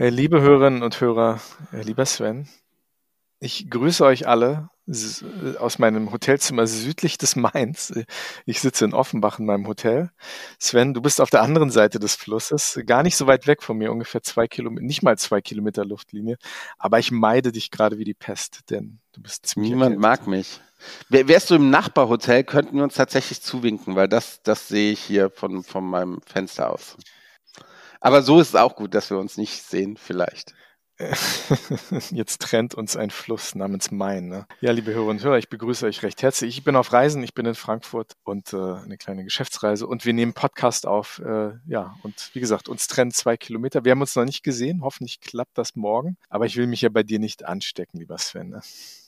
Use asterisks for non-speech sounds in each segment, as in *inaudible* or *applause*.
Äh, liebe Hörerinnen und Hörer, äh, lieber Sven, ich grüße euch alle äh, aus meinem Hotelzimmer südlich des Mainz. Ich sitze in Offenbach in meinem Hotel. Sven, du bist auf der anderen Seite des Flusses, gar nicht so weit weg von mir, ungefähr zwei Kilometer, nicht mal zwei Kilometer Luftlinie. Aber ich meide dich gerade wie die Pest, denn du bist ziemlich. Niemand erkältet. mag mich. Wärst du im Nachbarhotel, könnten wir uns tatsächlich zuwinken, weil das, das sehe ich hier von, von meinem Fenster aus. Aber so ist es auch gut, dass wir uns nicht sehen, vielleicht. *laughs* Jetzt trennt uns ein Fluss namens Main. Ne? Ja, liebe Hörer und Hörer, ich begrüße euch recht herzlich. Ich bin auf Reisen, ich bin in Frankfurt und äh, eine kleine Geschäftsreise und wir nehmen Podcast auf. Äh, ja, und wie gesagt, uns trennen zwei Kilometer. Wir haben uns noch nicht gesehen. Hoffentlich klappt das morgen. Aber ich will mich ja bei dir nicht anstecken, lieber Sven. Ne?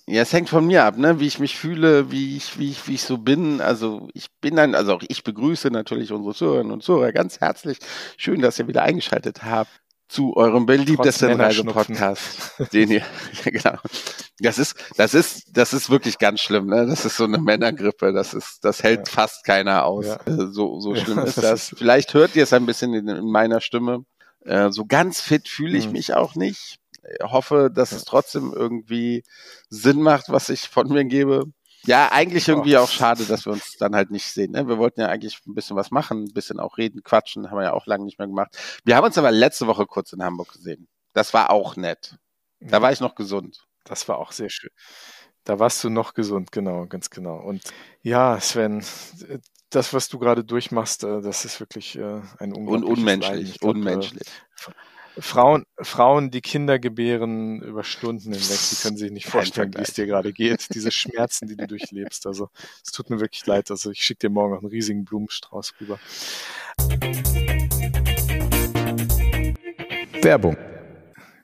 Ja, es hängt von mir ab, ne? wie ich mich fühle, wie ich, wie ich, wie ich so bin. Also ich bin ein, also auch ich begrüße natürlich unsere Zuhörerinnen und Zuhörer ganz herzlich. Schön, dass ihr wieder eingeschaltet habt zu eurem beliebtesten Reisepodcast, *laughs* den ihr, ja, *laughs* genau. Das ist, das ist, das ist wirklich ganz schlimm, ne? Das ist so eine Männergrippe. Das ist, das hält ja. fast keiner aus. Ja. Äh, so, so schlimm ist das. Vielleicht hört ihr es ein bisschen in, in meiner Stimme. Äh, so ganz fit fühle ich mhm. mich auch nicht hoffe, dass es trotzdem irgendwie Sinn macht, was ich von mir gebe. Ja, eigentlich irgendwie auch schade, dass wir uns dann halt nicht sehen. Ne? Wir wollten ja eigentlich ein bisschen was machen, ein bisschen auch reden, quatschen, haben wir ja auch lange nicht mehr gemacht. Wir haben uns aber letzte Woche kurz in Hamburg gesehen. Das war auch nett. Da war ich noch gesund. Das war auch sehr schön. Da warst du noch gesund, genau, ganz genau. Und ja, Sven, das, was du gerade durchmachst, äh, das ist wirklich äh, ein unglaubliches Un unmenschlich, glaub, unmenschlich. Frauen, Frauen, die Kinder gebären über Stunden hinweg, die können sich nicht vorstellen, wie es dir gerade geht. Diese Schmerzen, die du durchlebst. Also es tut mir wirklich leid. Also ich schicke dir morgen noch einen riesigen Blumenstrauß rüber. Werbung.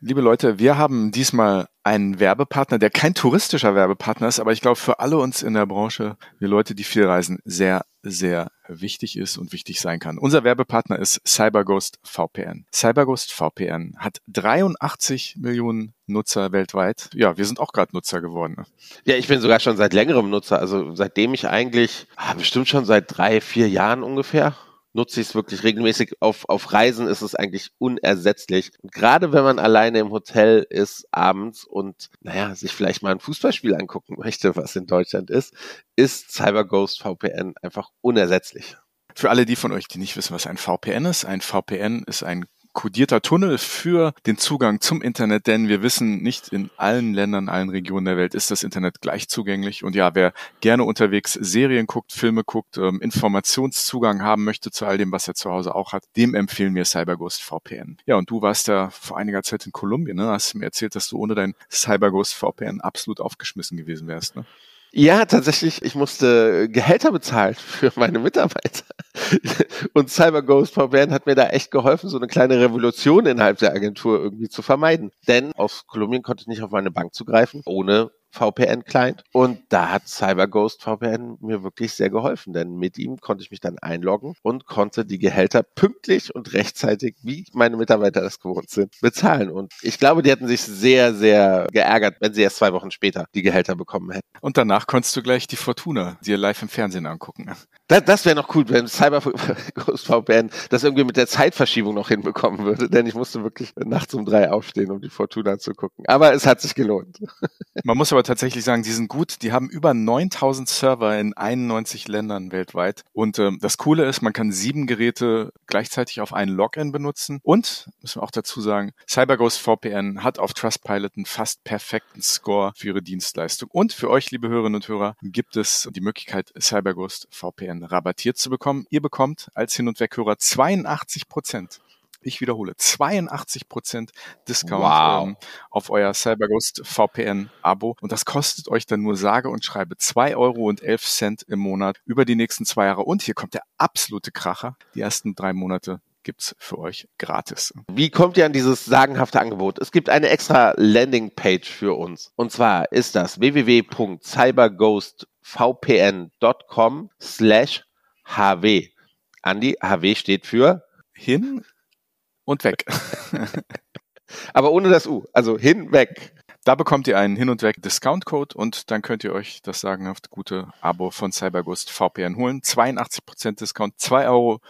Liebe Leute, wir haben diesmal einen Werbepartner, der kein touristischer Werbepartner ist, aber ich glaube für alle uns in der Branche, wir Leute, die viel reisen, sehr, sehr wichtig ist und wichtig sein kann. Unser Werbepartner ist CyberGhost VPN. CyberGhost VPN hat 83 Millionen Nutzer weltweit. Ja, wir sind auch gerade Nutzer geworden. Ja, ich bin sogar schon seit längerem Nutzer. Also seitdem ich eigentlich, ah, bestimmt schon seit drei, vier Jahren ungefähr nutze ich es wirklich regelmäßig. Auf, auf Reisen ist es eigentlich unersetzlich. Und gerade wenn man alleine im Hotel ist abends und, naja, sich vielleicht mal ein Fußballspiel angucken möchte, was in Deutschland ist, ist CyberGhost VPN einfach unersetzlich. Für alle die von euch, die nicht wissen, was ein VPN ist, ein VPN ist ein kodierter Tunnel für den Zugang zum Internet, denn wir wissen nicht in allen Ländern, allen Regionen der Welt ist das Internet gleich zugänglich. Und ja, wer gerne unterwegs Serien guckt, Filme guckt, ähm, Informationszugang haben möchte zu all dem, was er zu Hause auch hat, dem empfehlen wir CyberGhost VPN. Ja, und du warst ja vor einiger Zeit in Kolumbien, ne? Hast mir erzählt, dass du ohne dein CyberGhost VPN absolut aufgeschmissen gewesen wärst, ne? Ja, tatsächlich. Ich musste Gehälter bezahlen für meine Mitarbeiter. *laughs* Und CyberGhost VPN hat mir da echt geholfen, so eine kleine Revolution innerhalb der Agentur irgendwie zu vermeiden. Denn aus Kolumbien konnte ich nicht auf meine Bank zugreifen, ohne VPN-Client. Und da hat CyberGhost VPN mir wirklich sehr geholfen, denn mit ihm konnte ich mich dann einloggen und konnte die Gehälter pünktlich und rechtzeitig, wie meine Mitarbeiter das gewohnt sind, bezahlen. Und ich glaube, die hätten sich sehr, sehr geärgert, wenn sie erst zwei Wochen später die Gehälter bekommen hätten. Und danach konntest du gleich die Fortuna dir live im Fernsehen angucken. Das, das wäre noch cool, wenn CyberGhost *laughs* VPN das irgendwie mit der Zeitverschiebung noch hinbekommen würde, denn ich musste wirklich nachts um drei aufstehen, um die Fortuna zu gucken. Aber es hat sich gelohnt. *laughs* Man muss aber tatsächlich sagen, die sind gut. Die haben über 9000 Server in 91 Ländern weltweit. Und ähm, das Coole ist, man kann sieben Geräte gleichzeitig auf einen Login benutzen. Und, müssen wir auch dazu sagen, CyberGhost VPN hat auf Trustpilot einen fast perfekten Score für ihre Dienstleistung. Und für euch, liebe Hörerinnen und Hörer, gibt es die Möglichkeit, CyberGhost VPN rabattiert zu bekommen. Ihr bekommt als Hin- und Weghörer 82 Prozent ich wiederhole, 82% Discount wow. ähm, auf euer CyberGhost VPN Abo. Und das kostet euch dann nur sage und schreibe 2 Euro und 11 Cent im Monat über die nächsten zwei Jahre. Und hier kommt der absolute Kracher. Die ersten drei Monate gibt's für euch gratis. Wie kommt ihr an dieses sagenhafte Angebot? Es gibt eine extra Landingpage für uns. Und zwar ist das www.cyberghostvpn.com slash HW. Andi, HW steht für hin und weg. *laughs* Aber ohne das U, also hinweg. Da bekommt ihr einen Hin- und Weg Discount-Code und dann könnt ihr euch das sagenhaft gute Abo von CyberGhost VPN holen. 82% Discount, 2,11 Euro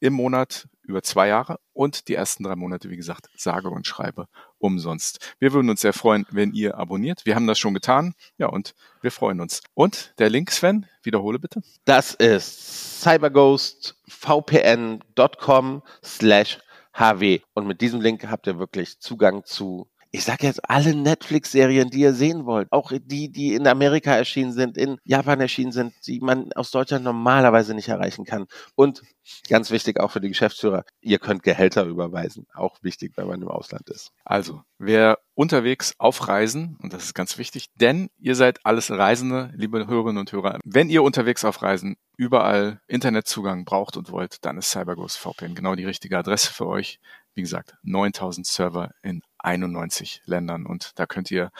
im Monat über zwei Jahre und die ersten drei Monate, wie gesagt, sage und schreibe umsonst. Wir würden uns sehr freuen, wenn ihr abonniert. Wir haben das schon getan. Ja, und wir freuen uns. Und der Link, Sven, wiederhole bitte. Das ist cyberghostvpn.com slash HW. Und mit diesem Link habt ihr wirklich Zugang zu ich sage jetzt alle Netflix-Serien, die ihr sehen wollt, auch die, die in Amerika erschienen sind, in Japan erschienen sind, die man aus Deutschland normalerweise nicht erreichen kann. Und ganz wichtig auch für die Geschäftsführer, ihr könnt Gehälter überweisen. Auch wichtig, wenn man im Ausland ist. Also, wer unterwegs auf Reisen, und das ist ganz wichtig, denn ihr seid alles Reisende, liebe Hörerinnen und Hörer. Wenn ihr unterwegs auf Reisen überall Internetzugang braucht und wollt, dann ist CyberGhost VPN genau die richtige Adresse für euch. Wie gesagt, 9000 Server in 91 Ländern und da könnt ihr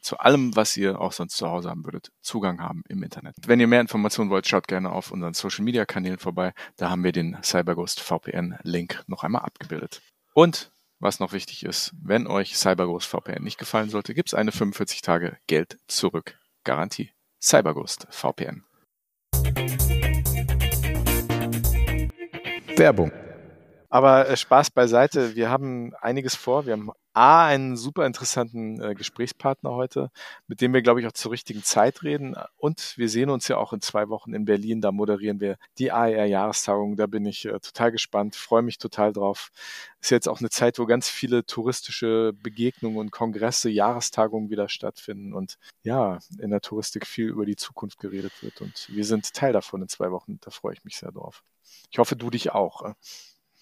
zu allem, was ihr auch sonst zu Hause haben würdet, Zugang haben im Internet. Wenn ihr mehr Informationen wollt, schaut gerne auf unseren Social Media Kanälen vorbei. Da haben wir den CyberGhost VPN Link noch einmal abgebildet. Und was noch wichtig ist, wenn euch CyberGhost VPN nicht gefallen sollte, gibt es eine 45 Tage Geld zurück Garantie. CyberGhost VPN. Werbung. Aber äh, Spaß beiseite, wir haben einiges vor. Wir haben A, einen super interessanten äh, Gesprächspartner heute, mit dem wir, glaube ich, auch zur richtigen Zeit reden. Und wir sehen uns ja auch in zwei Wochen in Berlin. Da moderieren wir die AER-Jahrestagung. Da bin ich äh, total gespannt, freue mich total drauf. Ist jetzt auch eine Zeit, wo ganz viele touristische Begegnungen und Kongresse, Jahrestagungen wieder stattfinden und ja, in der Touristik viel über die Zukunft geredet wird. Und wir sind Teil davon in zwei Wochen. Da freue ich mich sehr drauf. Ich hoffe, du dich auch. Äh.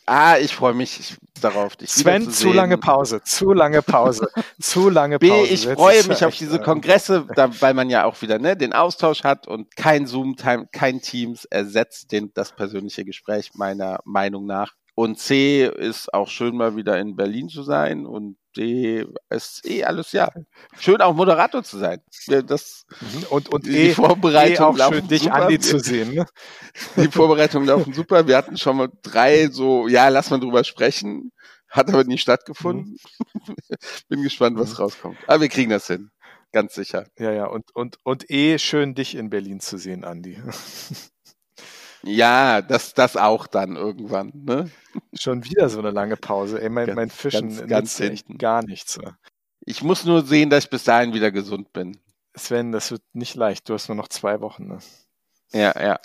Ah, ich freue mich darauf, dich Sven, zu, zu lange Pause, zu lange Pause, zu lange Pause. B, ich freue mich auf diese Kongresse, da, weil man ja auch wieder ne, den Austausch hat und kein Zoom-Time, kein Teams ersetzt den, das persönliche Gespräch meiner Meinung nach. Und C ist auch schön mal wieder in Berlin zu sein und D ist eh alles ja schön auch Moderator zu sein. Das mhm. und und die e, Vorbereitung e auch schön dich super. Andi zu sehen. Ne? Die Vorbereitungen laufen super. Wir hatten schon mal drei so ja lass mal drüber sprechen, hat aber nie stattgefunden. Mhm. Bin gespannt, was mhm. rauskommt. Aber wir kriegen das hin, ganz sicher. Ja ja und und und eh schön dich in Berlin zu sehen, Andi. Ja, das, das auch dann irgendwann. Ne? Schon wieder so eine lange Pause. Ey, mein, ganz, mein Fischen ganz, ganz echt gar nichts. Ich muss nur sehen, dass ich bis dahin wieder gesund bin. Sven, das wird nicht leicht. Du hast nur noch zwei Wochen. Ne? Ja, ja.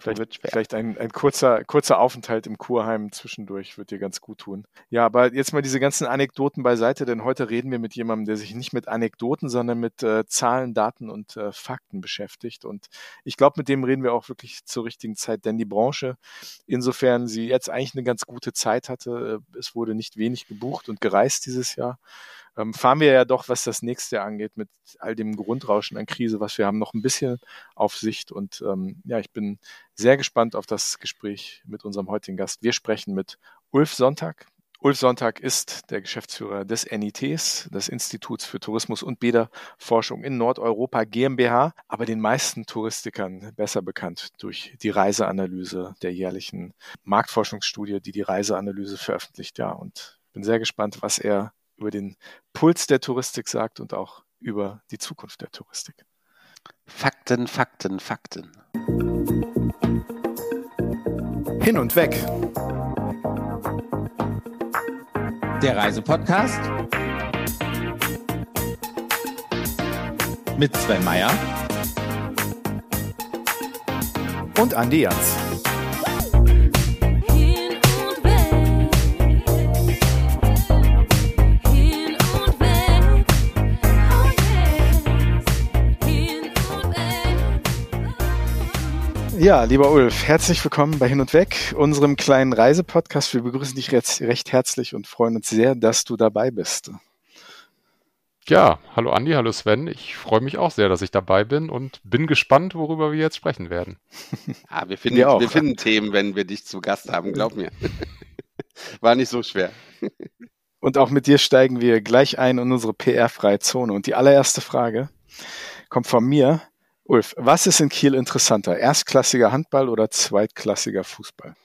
Vielleicht, vielleicht ein, ein kurzer, kurzer Aufenthalt im Kurheim zwischendurch wird dir ganz gut tun. Ja, aber jetzt mal diese ganzen Anekdoten beiseite, denn heute reden wir mit jemandem, der sich nicht mit Anekdoten, sondern mit äh, Zahlen, Daten und äh, Fakten beschäftigt. Und ich glaube, mit dem reden wir auch wirklich zur richtigen Zeit, denn die Branche, insofern sie jetzt eigentlich eine ganz gute Zeit hatte, äh, es wurde nicht wenig gebucht und gereist dieses Jahr ähm, fahren wir ja doch, was das nächste angeht, mit all dem Grundrauschen an Krise, was wir haben, noch ein bisschen auf Sicht. Und ähm, ja, ich bin sehr gespannt auf das Gespräch mit unserem heutigen Gast. Wir sprechen mit Ulf Sonntag. Ulf Sonntag ist der Geschäftsführer des NITs, des Instituts für Tourismus und Bäderforschung in Nordeuropa GmbH, aber den meisten Touristikern besser bekannt durch die Reiseanalyse der jährlichen Marktforschungsstudie, die die Reiseanalyse veröffentlicht. Ja, und bin sehr gespannt, was er über den Puls der Touristik sagt und auch über die Zukunft der Touristik. Fakten, Fakten, Fakten. Hin und weg. Der Reisepodcast mit Sven Meyer und Andi Jans. Ja, lieber Ulf, herzlich willkommen bei Hin und Weg, unserem kleinen Reisepodcast. Wir begrüßen dich recht, recht herzlich und freuen uns sehr, dass du dabei bist. Ja, hallo Andi, hallo Sven. Ich freue mich auch sehr, dass ich dabei bin und bin gespannt, worüber wir jetzt sprechen werden. *laughs* Ah, wir finden, wir, wir finden Themen, wenn wir dich zu Gast haben, glaub mir. *laughs* War nicht so schwer. *laughs* Und auch mit dir steigen wir gleich ein in unsere PR-freie Zone. Und die allererste Frage kommt von mir. Ulf, was ist in Kiel interessanter? Erstklassiger Handball oder zweitklassiger Fußball?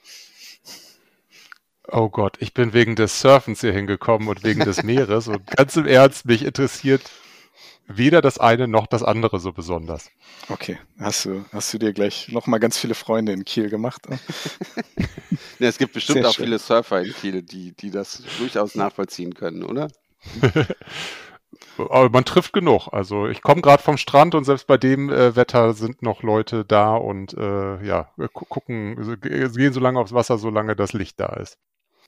Oh Gott, ich bin wegen des Surfens hier hingekommen und wegen des *laughs* Meeres und ganz im Ernst, mich interessiert weder das eine noch das andere so besonders. Okay, hast du, hast du dir gleich nochmal ganz viele Freunde in Kiel gemacht? *laughs* Ja, es gibt bestimmt Sehr auch schön. viele Surfer in Kiel, die, die das durchaus nachvollziehen können, oder? *laughs* Aber man trifft genug. Also ich komme gerade vom Strand und selbst bei dem äh, Wetter sind noch Leute da und äh, ja, gucken, gehen so lange aufs Wasser, solange das Licht da ist.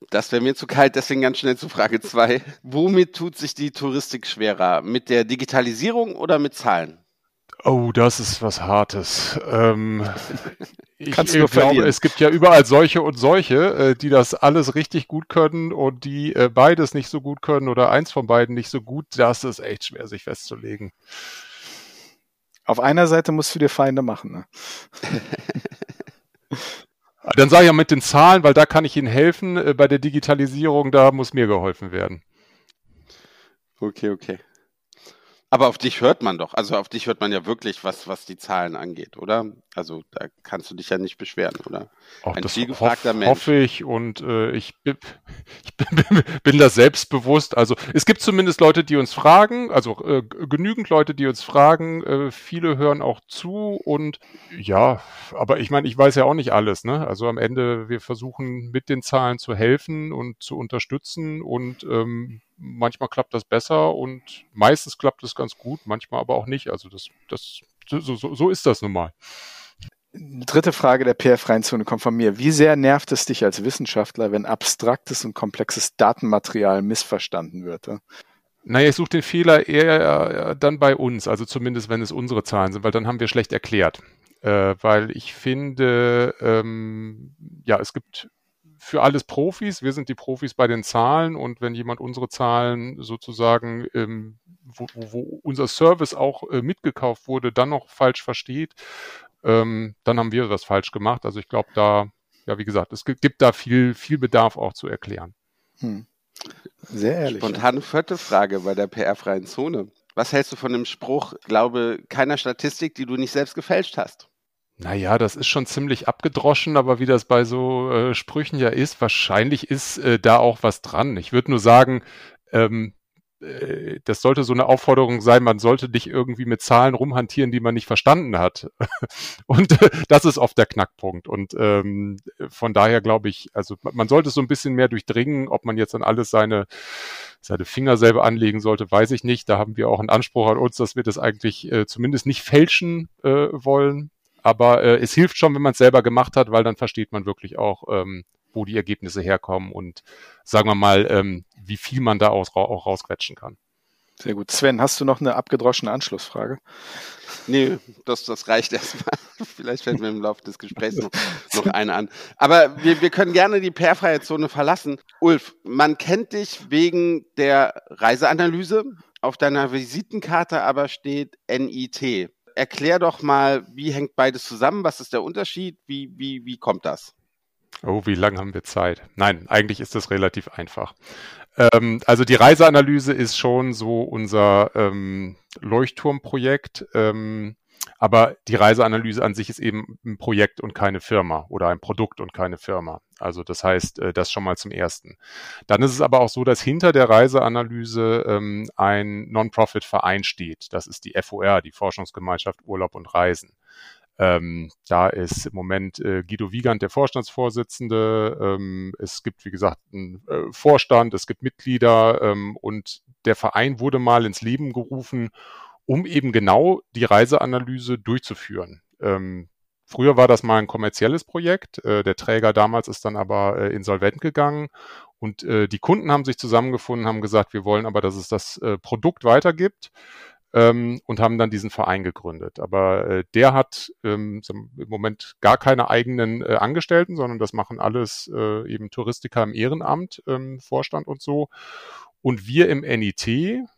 Das wäre mir zu kalt, deswegen ganz schnell zu Frage 2. Womit tut sich die Touristik schwerer? Mit der Digitalisierung oder mit Zahlen? Oh, das ist was Hartes. Ähm, *laughs* ich Kannst glaube, es gibt ja überall solche und solche, äh, die das alles richtig gut können und die äh, beides nicht so gut können oder eins von beiden nicht so gut. Das ist echt schwer, sich festzulegen. Auf einer Seite musst du dir Feinde machen. Ne? *laughs* Dann sage ich ja mit den Zahlen, weil da kann ich Ihnen helfen. Äh, bei der Digitalisierung, da muss mir geholfen werden. Okay, okay. Aber auf dich hört man doch. Also auf dich hört man ja wirklich, was, was die Zahlen angeht, oder? Also da kannst du dich ja nicht beschweren, oder? Auch Ein das vielgefragter hoff, Mensch. hoffe ich und äh, ich, bin, *laughs* ich bin, bin da selbstbewusst. Also es gibt zumindest Leute, die uns fragen, also äh, genügend Leute, die uns fragen. Äh, viele hören auch zu und ja, aber ich meine, ich weiß ja auch nicht alles. Ne? Also am Ende, wir versuchen mit den Zahlen zu helfen und zu unterstützen und ähm, manchmal klappt das besser und meistens klappt es ganz gut, manchmal aber auch nicht. Also das, das so, so, so ist das nun mal. Dritte Frage der PR-freien Zone kommt von mir. Wie sehr nervt es dich als Wissenschaftler, wenn abstraktes und komplexes Datenmaterial missverstanden wird? Naja, ich suche den Fehler eher dann bei uns, also zumindest wenn es unsere Zahlen sind, weil dann haben wir schlecht erklärt. Äh, weil ich finde, ähm, ja, es gibt für alles Profis. Wir sind die Profis bei den Zahlen und wenn jemand unsere Zahlen sozusagen, ähm, wo, wo, unser Service auch äh, mitgekauft wurde, dann noch falsch versteht, ähm, dann haben wir was falsch gemacht. Also ich glaube, da, ja, wie gesagt, es gibt, gibt, da viel, viel Bedarf auch zu erklären. Hm. Sehr ehrlich. Spontane vierte Frage bei der PR-freien Zone. Was hältst du von dem Spruch, glaube keiner Statistik, die du nicht selbst gefälscht hast? Naja, das ist schon ziemlich abgedroschen, aber wie das bei so äh, Sprüchen ja ist, wahrscheinlich ist äh, da auch was dran. Ich würde nur sagen, ähm, äh, das sollte so eine Aufforderung sein, man sollte nicht irgendwie mit Zahlen rumhantieren, die man nicht verstanden hat. *laughs* und äh, das ist oft der Knackpunkt. Und ähm, von daher glaube ich, also man sollte so ein bisschen mehr durchdringen, ob man jetzt an alles seine seine Finger selber anlegen sollte, weiß ich nicht. Da haben wir auch einen Anspruch an uns, dass wir das eigentlich äh, zumindest nicht fälschen äh, wollen. Aber äh, es hilft schon, wenn man es selber gemacht hat, weil dann versteht man wirklich auch, ähm, wo die Ergebnisse herkommen und sagen wir mal, ähm, wie viel man da auch, auch rausquetschen kann. Sehr gut. Sven, hast du noch eine abgedroschene Anschlussfrage? Nee, das, das reicht erstmal. *laughs* Vielleicht fällt mir im Laufe des Gesprächs noch, noch eine an. Aber wir, wir können gerne die perfreie Zone verlassen. Ulf, man kennt dich wegen der Reiseanalyse. Auf deiner Visitenkarte aber steht NIT. Erklär doch mal, wie hängt beides zusammen? Was ist der Unterschied? Wie, wie, wie kommt das? Oh, wie lange haben wir Zeit? Nein, eigentlich ist das relativ einfach. Ähm, also die Reiseanalyse ist schon so unser ähm, Leuchtturmprojekt. Ähm, aber die Reiseanalyse an sich ist eben ein Projekt und keine Firma oder ein Produkt und keine Firma. Also das heißt, äh, das schon mal zum Ersten. Dann ist es aber auch so, dass hinter der Reiseanalyse ähm, ein Non-Profit-Verein steht. Das ist die FOR, die Forschungsgemeinschaft Urlaub und Reisen. Ähm, da ist im Moment äh, Guido Wiegand der Vorstandsvorsitzende. Ähm, es gibt, wie gesagt, einen äh, Vorstand, es gibt Mitglieder ähm, und der Verein wurde mal ins Leben gerufen, um eben genau die Reiseanalyse durchzuführen. Ähm, früher war das mal ein kommerzielles Projekt. Äh, der Träger damals ist dann aber äh, insolvent gegangen und äh, die Kunden haben sich zusammengefunden, haben gesagt, wir wollen aber, dass es das äh, Produkt weitergibt ähm, und haben dann diesen Verein gegründet. Aber äh, der hat ähm, im Moment gar keine eigenen äh, Angestellten, sondern das machen alles eben Touristiker im Ehrenamt, ähm, Vorstand und so. Und wir im NIT,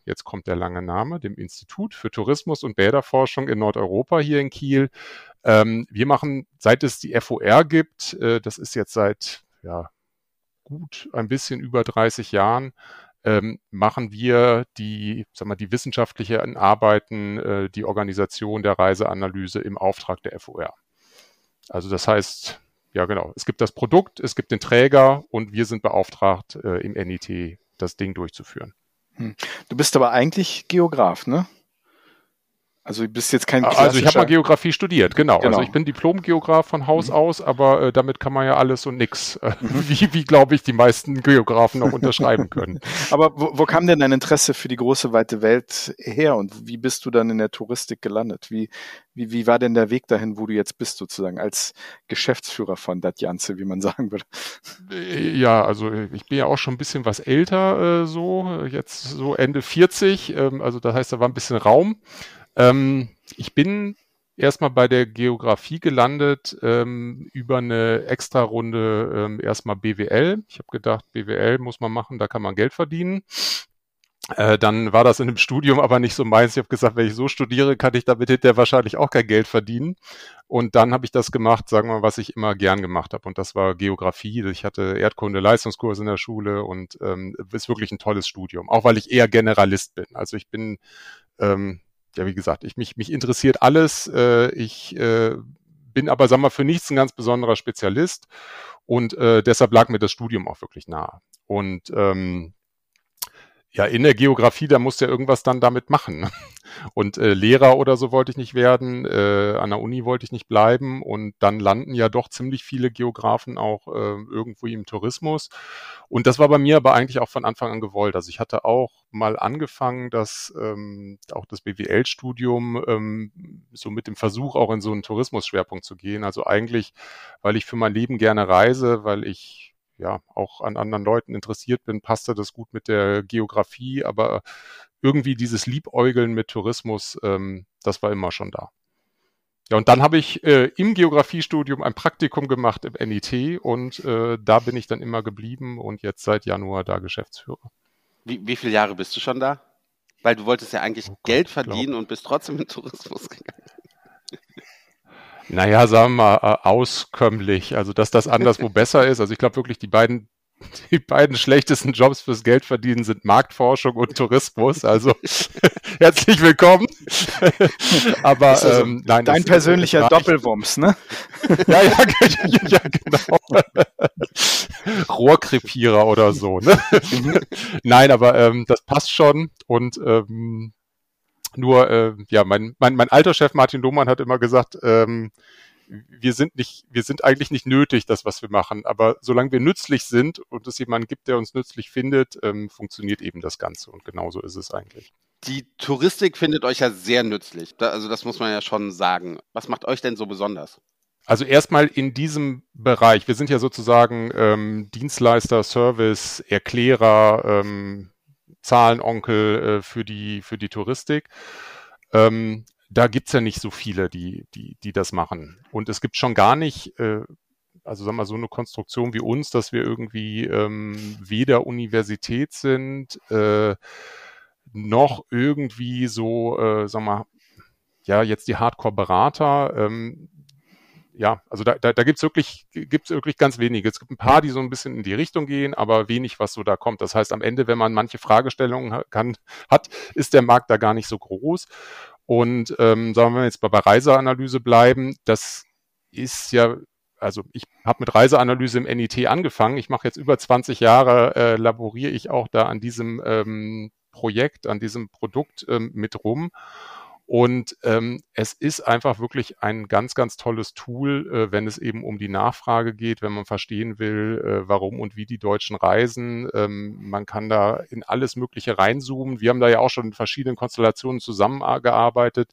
jetzt kommt der lange Name, dem Institut für Tourismus und Bäderforschung in Nordeuropa hier in Kiel, ähm, wir machen, seit es die FOR gibt, äh, das ist jetzt seit ja, gut ein bisschen über 30 Jahren, ähm, machen wir die, sagen wir, die wissenschaftlichen Arbeiten, äh, die Organisation der Reiseanalyse im Auftrag der FOR. Also das heißt, ja genau, es gibt das Produkt, es gibt den Träger und wir sind beauftragt, äh, im NIT das Ding durchzuführen. Hm. Du bist aber eigentlich Geograf, ne? Also du bist jetzt kein Also ich habe mal Geografie studiert, genau. Also genau. Also ich bin Diplom-Geograf von Haus mhm. aus, aber äh, damit kann man ja alles und nix, äh, mhm. *laughs* wie, wie glaube ich, die meisten Geografen auch unterschreiben *laughs* können. Aber wo, wo kam denn dein Interesse für die große weite Welt her und wie bist du dann in der Touristik gelandet? Wie, wie, wie war denn der Weg dahin, wo du jetzt bist, sozusagen, als Geschäftsführer von Dat Janze, wie man *laughs* sagen würde? Äh, ja, also ich bin ja auch schon ein bisschen was älter, äh, so, jetzt so Ende 40, ähm, also das heißt, da war ein bisschen Raum. Ähm, ich bin erstmal bei der Geografie gelandet ähm, über eine Extra-Runde ähm, erstmal BWL. Ich habe gedacht, BWL muss man machen, da kann man Geld verdienen. Äh, dann war das in dem Studium aber nicht so meins. Ich habe gesagt, wenn ich so studiere, kann ich damit hinterher wahrscheinlich auch kein Geld verdienen. Und dann habe ich das gemacht, sagen wir mal, was ich immer gern gemacht habe. Und das war Geografie. Ich hatte Erdkunde, Leistungskurs in der Schule und ähm, ist wirklich ein tolles Studium. Auch weil ich eher Generalist bin. Also ich bin ähm, ja, wie gesagt, ich, mich, mich interessiert alles. Äh, ich äh, bin aber, sag mal, für nichts ein ganz besonderer Spezialist und äh, deshalb lag mir das Studium auch wirklich nahe. Und ähm, ja, in der Geografie, da musst du ja irgendwas dann damit machen. Ne? Und äh, Lehrer oder so wollte ich nicht werden, äh, an der Uni wollte ich nicht bleiben und dann landen ja doch ziemlich viele Geografen auch äh, irgendwo im Tourismus. Und das war bei mir aber eigentlich auch von Anfang an gewollt. Also ich hatte auch mal angefangen, dass ähm, auch das BWL-Studium ähm, so mit dem Versuch auch in so einen Tourismusschwerpunkt zu gehen. Also eigentlich, weil ich für mein Leben gerne reise, weil ich ja auch an anderen Leuten interessiert bin, passte das gut mit der Geografie, aber irgendwie dieses Liebäugeln mit Tourismus, ähm, das war immer schon da. Ja, und dann habe ich äh, im Geografiestudium ein Praktikum gemacht im NIT und äh, da bin ich dann immer geblieben und jetzt seit Januar da Geschäftsführer. Wie, wie viele Jahre bist du schon da? Weil du wolltest ja eigentlich oh Gott, Geld verdienen glaub. und bist trotzdem in Tourismus *laughs* gegangen. Naja, sagen wir mal, äh, auskömmlich. Also, dass das anderswo besser ist. Also, ich glaube wirklich, die beiden, *laughs* die beiden schlechtesten Jobs fürs Geld verdienen sind Marktforschung und Tourismus. Also, *laughs* herzlich willkommen. *laughs* Aber, also ähm, nein. Dein persönlicher Doppelwumms, ne? ja, ja, ja, ja, genau. Rohrkrepierer oder so, ne? Mhm. nein, aber ähm, das passt schon und ähm, nur, äh, ja, mein, mein, mein alter Chef Martin Lohmann hat immer gesagt, ähm, wir sind nicht, wir sind eigentlich nicht nötig, das, was wir machen. Aber solange wir nützlich sind und es jemanden gibt, der uns nützlich findet, ähm, funktioniert eben das Ganze. Und genauso ist es eigentlich. Die Touristik findet euch ja sehr nützlich. also das muss man ja schon sagen. Was macht euch denn so besonders? Also erstmal in diesem Bereich. Wir sind ja sozusagen ähm, Dienstleister, Service, Erklärer, ähm, Zahlenonkel äh, für, die, für die Touristik. Ähm, da gibt's ja nicht so viele, die, die, die das machen. Und es gibt schon gar nicht, äh, also wir mal, so eine Konstruktion wie uns, dass wir irgendwie ähm, weder Universität sind, äh, noch irgendwie so, äh, sagen wir mal, ja, jetzt die Hardcore-Berater. Ähm, ja, also da, da, da gibt es wirklich, gibt's wirklich ganz wenige. Es gibt ein paar, die so ein bisschen in die Richtung gehen, aber wenig, was so da kommt. Das heißt, am Ende, wenn man manche Fragestellungen kann, *laughs* hat, ist der Markt da gar nicht so groß. Und ähm, sagen wir jetzt bei, bei Reiseanalyse bleiben, das ist ja, also ich habe mit Reiseanalyse im NIT angefangen. Ich mache jetzt über 20 Jahre, äh, laboriere ich auch da an diesem ähm, Projekt, an diesem Produkt ähm, mit rum. Und ähm, es ist einfach wirklich ein ganz, ganz tolles Tool, äh, wenn es eben um die Nachfrage geht, wenn man verstehen will, äh, warum und wie die Deutschen reisen. Ähm, man kann da in alles Mögliche reinzoomen. Wir haben da ja auch schon in verschiedenen Konstellationen zusammengearbeitet.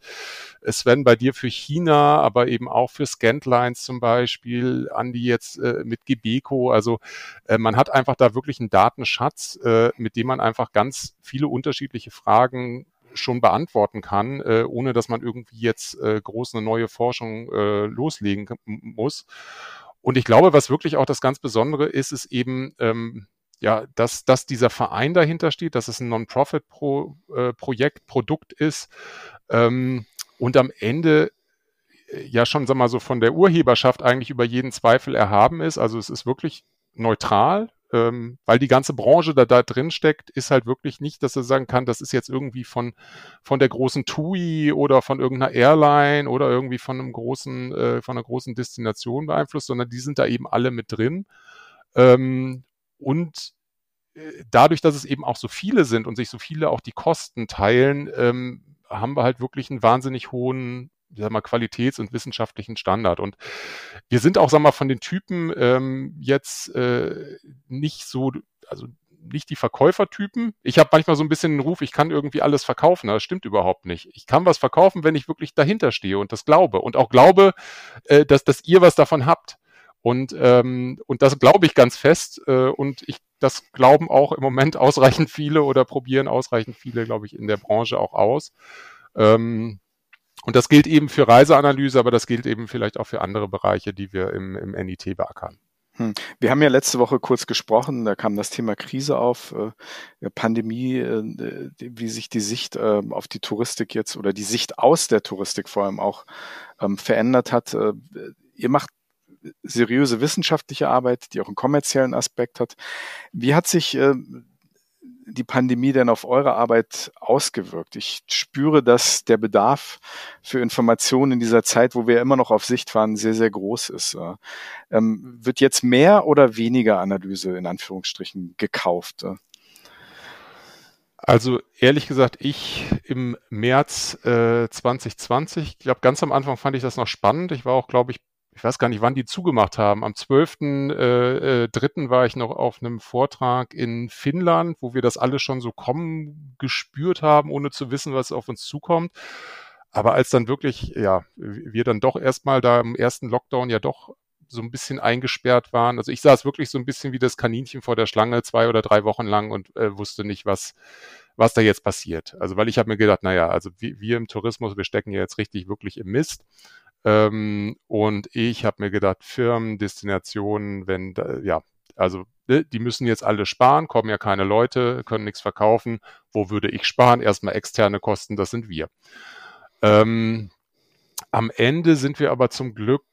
Sven, bei dir für China, aber eben auch für Scantlines zum Beispiel, Andi jetzt äh, mit Gebeco. Also äh, man hat einfach da wirklich einen Datenschatz, äh, mit dem man einfach ganz viele unterschiedliche Fragen schon beantworten kann, äh, ohne dass man irgendwie jetzt äh, groß eine neue Forschung äh, loslegen muss. Und ich glaube, was wirklich auch das ganz Besondere ist, ist eben, ähm, ja, dass, dass dieser Verein dahinter steht, dass es ein Non-Profit-Projekt, -Pro, äh, Produkt ist ähm, und am Ende äh, ja schon, sag mal so, von der Urheberschaft eigentlich über jeden Zweifel erhaben ist. Also es ist wirklich neutral, ähm, weil die ganze Branche da, da drin steckt, ist halt wirklich nicht, dass er sagen kann, das ist jetzt irgendwie von, von der großen TUI oder von irgendeiner Airline oder irgendwie von einem großen, äh, von einer großen Destination beeinflusst, sondern die sind da eben alle mit drin. Ähm, und äh, dadurch, dass es eben auch so viele sind und sich so viele auch die Kosten teilen, ähm, haben wir halt wirklich einen wahnsinnig hohen sag mal, Qualitäts- und wissenschaftlichen Standard. Und wir sind auch, sag mal, von den Typen ähm, jetzt äh, nicht so, also nicht die Verkäufertypen. Ich habe manchmal so ein bisschen den Ruf, ich kann irgendwie alles verkaufen. Das stimmt überhaupt nicht. Ich kann was verkaufen, wenn ich wirklich dahinter stehe und das glaube. Und auch glaube, äh, dass, dass ihr was davon habt. Und, ähm, und das glaube ich ganz fest. Äh, und ich, das glauben auch im Moment *laughs* ausreichend viele oder probieren ausreichend viele, glaube ich, in der Branche auch aus. Ähm, und das gilt eben für Reiseanalyse, aber das gilt eben vielleicht auch für andere Bereiche, die wir im, im NIT beackern. Hm. Wir haben ja letzte Woche kurz gesprochen, da kam das Thema Krise auf, äh, Pandemie, äh, wie sich die Sicht äh, auf die Touristik jetzt oder die Sicht aus der Touristik vor allem auch ähm, verändert hat. Äh, ihr macht seriöse wissenschaftliche Arbeit, die auch einen kommerziellen Aspekt hat. Wie hat sich äh, die Pandemie denn auf eure Arbeit ausgewirkt? Ich spüre, dass der Bedarf für Informationen in dieser Zeit, wo wir immer noch auf Sicht waren, sehr, sehr groß ist. Ähm, wird jetzt mehr oder weniger Analyse in Anführungsstrichen gekauft? Also ehrlich gesagt, ich im März äh, 2020, ich glaube ganz am Anfang fand ich das noch spannend. Ich war auch, glaube ich, ich weiß gar nicht, wann die zugemacht haben. Am 12.3. Äh, äh, war ich noch auf einem Vortrag in Finnland, wo wir das alle schon so kommen gespürt haben, ohne zu wissen, was auf uns zukommt. Aber als dann wirklich, ja, wir dann doch erstmal da im ersten Lockdown ja doch so ein bisschen eingesperrt waren. Also ich saß wirklich so ein bisschen wie das Kaninchen vor der Schlange zwei oder drei Wochen lang und äh, wusste nicht, was, was da jetzt passiert. Also weil ich habe mir gedacht, naja, also wir, wir im Tourismus, wir stecken ja jetzt richtig wirklich im Mist. Ähm, und ich habe mir gedacht, Firmen, Destinationen, wenn, da, ja, also ne, die müssen jetzt alle sparen, kommen ja keine Leute, können nichts verkaufen. Wo würde ich sparen? Erstmal externe Kosten, das sind wir. Ähm, am Ende sind wir aber zum Glück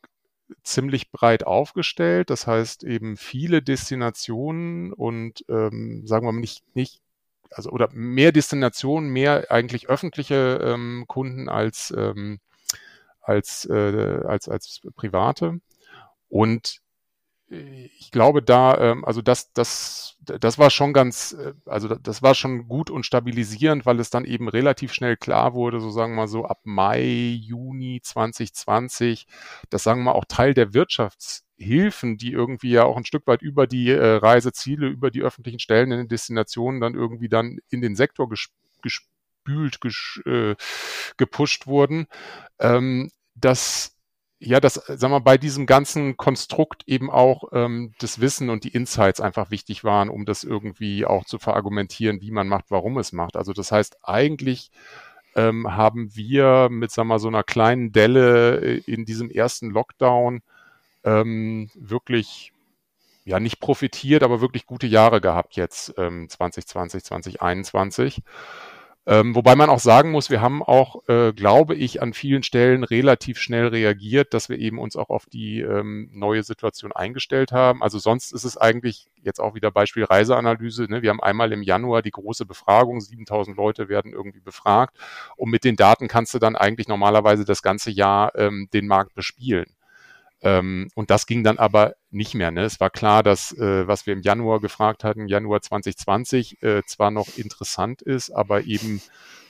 ziemlich breit aufgestellt. Das heißt eben viele Destinationen und ähm, sagen wir mal nicht, nicht, also oder mehr Destinationen, mehr eigentlich öffentliche ähm, Kunden als ähm, als, äh, als, als Private. Und ich glaube da, ähm, also das, das, das war schon ganz, äh, also das war schon gut und stabilisierend, weil es dann eben relativ schnell klar wurde, so sagen wir mal so ab Mai, Juni 2020, dass sagen wir mal auch Teil der Wirtschaftshilfen, die irgendwie ja auch ein Stück weit über die äh, Reiseziele, über die öffentlichen Stellen in den Destinationen dann irgendwie dann in den Sektor gesp gespült, ges äh, gepusht wurden, ähm, dass ja, dass, sagen wir, bei diesem ganzen Konstrukt eben auch ähm, das Wissen und die Insights einfach wichtig waren, um das irgendwie auch zu verargumentieren, wie man macht, warum es macht. Also das heißt, eigentlich ähm, haben wir mit, sagen wir, so einer kleinen Delle äh, in diesem ersten Lockdown ähm, wirklich ja nicht profitiert, aber wirklich gute Jahre gehabt jetzt ähm, 2020, 2021. Ähm, wobei man auch sagen muss, wir haben auch, äh, glaube ich, an vielen Stellen relativ schnell reagiert, dass wir eben uns auch auf die ähm, neue Situation eingestellt haben. Also sonst ist es eigentlich jetzt auch wieder Beispiel Reiseanalyse. Ne? Wir haben einmal im Januar die große Befragung, 7000 Leute werden irgendwie befragt und mit den Daten kannst du dann eigentlich normalerweise das ganze Jahr ähm, den Markt bespielen. Ähm, und das ging dann aber nicht mehr. Ne? Es war klar, dass äh, was wir im Januar gefragt hatten, Januar 2020, äh, zwar noch interessant ist, aber eben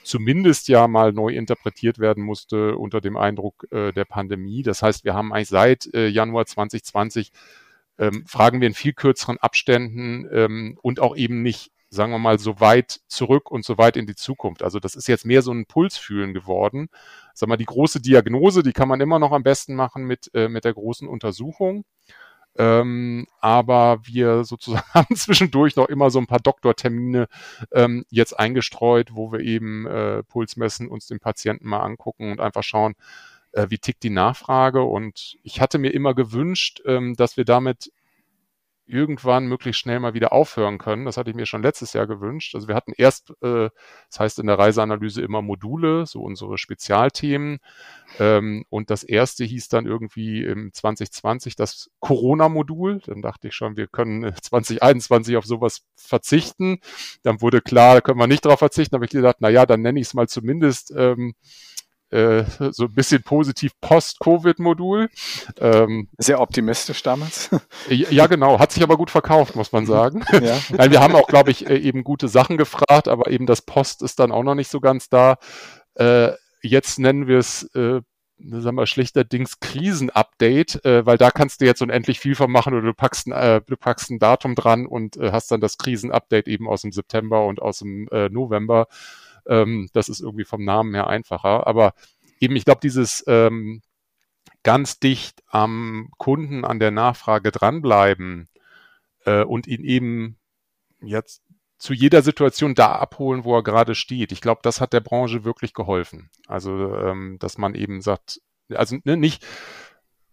zumindest ja mal neu interpretiert werden musste unter dem Eindruck äh, der Pandemie. Das heißt, wir haben eigentlich seit äh, Januar 2020 ähm, fragen wir in viel kürzeren Abständen ähm, und auch eben nicht sagen wir mal, so weit zurück und so weit in die Zukunft. Also das ist jetzt mehr so ein Pulsfühlen geworden. Sag mal, die große Diagnose, die kann man immer noch am besten machen mit, äh, mit der großen Untersuchung. Ähm, aber wir *laughs* sozusagen haben zwischendurch noch immer so ein paar Doktortermine ähm, jetzt eingestreut, wo wir eben äh, Puls messen, uns den Patienten mal angucken und einfach schauen, äh, wie tickt die Nachfrage. Und ich hatte mir immer gewünscht, ähm, dass wir damit irgendwann möglichst schnell mal wieder aufhören können. Das hatte ich mir schon letztes Jahr gewünscht. Also wir hatten erst, äh, das heißt in der Reiseanalyse immer Module, so unsere Spezialthemen. Ähm, und das erste hieß dann irgendwie im 2020 das Corona-Modul. Dann dachte ich schon, wir können 2021 auf sowas verzichten. Dann wurde klar, da können wir nicht drauf verzichten. Habe ich gedacht, na ja, dann nenne ich es mal zumindest ähm, äh, so ein bisschen positiv Post-Covid-Modul. Ähm, Sehr optimistisch damals. ja, genau. Hat sich aber gut verkauft, muss man sagen. *laughs* Ja. Nein, wir haben auch, glaube ich, äh, eben gute Sachen gefragt, aber eben das Post ist dann auch noch nicht so ganz da. Äh, jetzt nennen wir es äh, sagen wir, schlechterdings Krisenupdate, äh, weil da kannst du jetzt unendlich viel von machen oder du packst ein, äh, du packst ein Datum dran und äh, hast dann das Krisenupdate eben aus dem September und aus dem November. Ähm, das ist irgendwie vom Namen her einfacher. Aber eben, ich glaube, dieses ähm, ganz dicht am Kunden, an der Nachfrage dranbleiben äh, und ihn eben jetzt zu jeder Situation da abholen, wo er gerade steht. Ich glaube, das hat der Branche wirklich geholfen. Also, ähm, dass man eben sagt, also ne, nicht,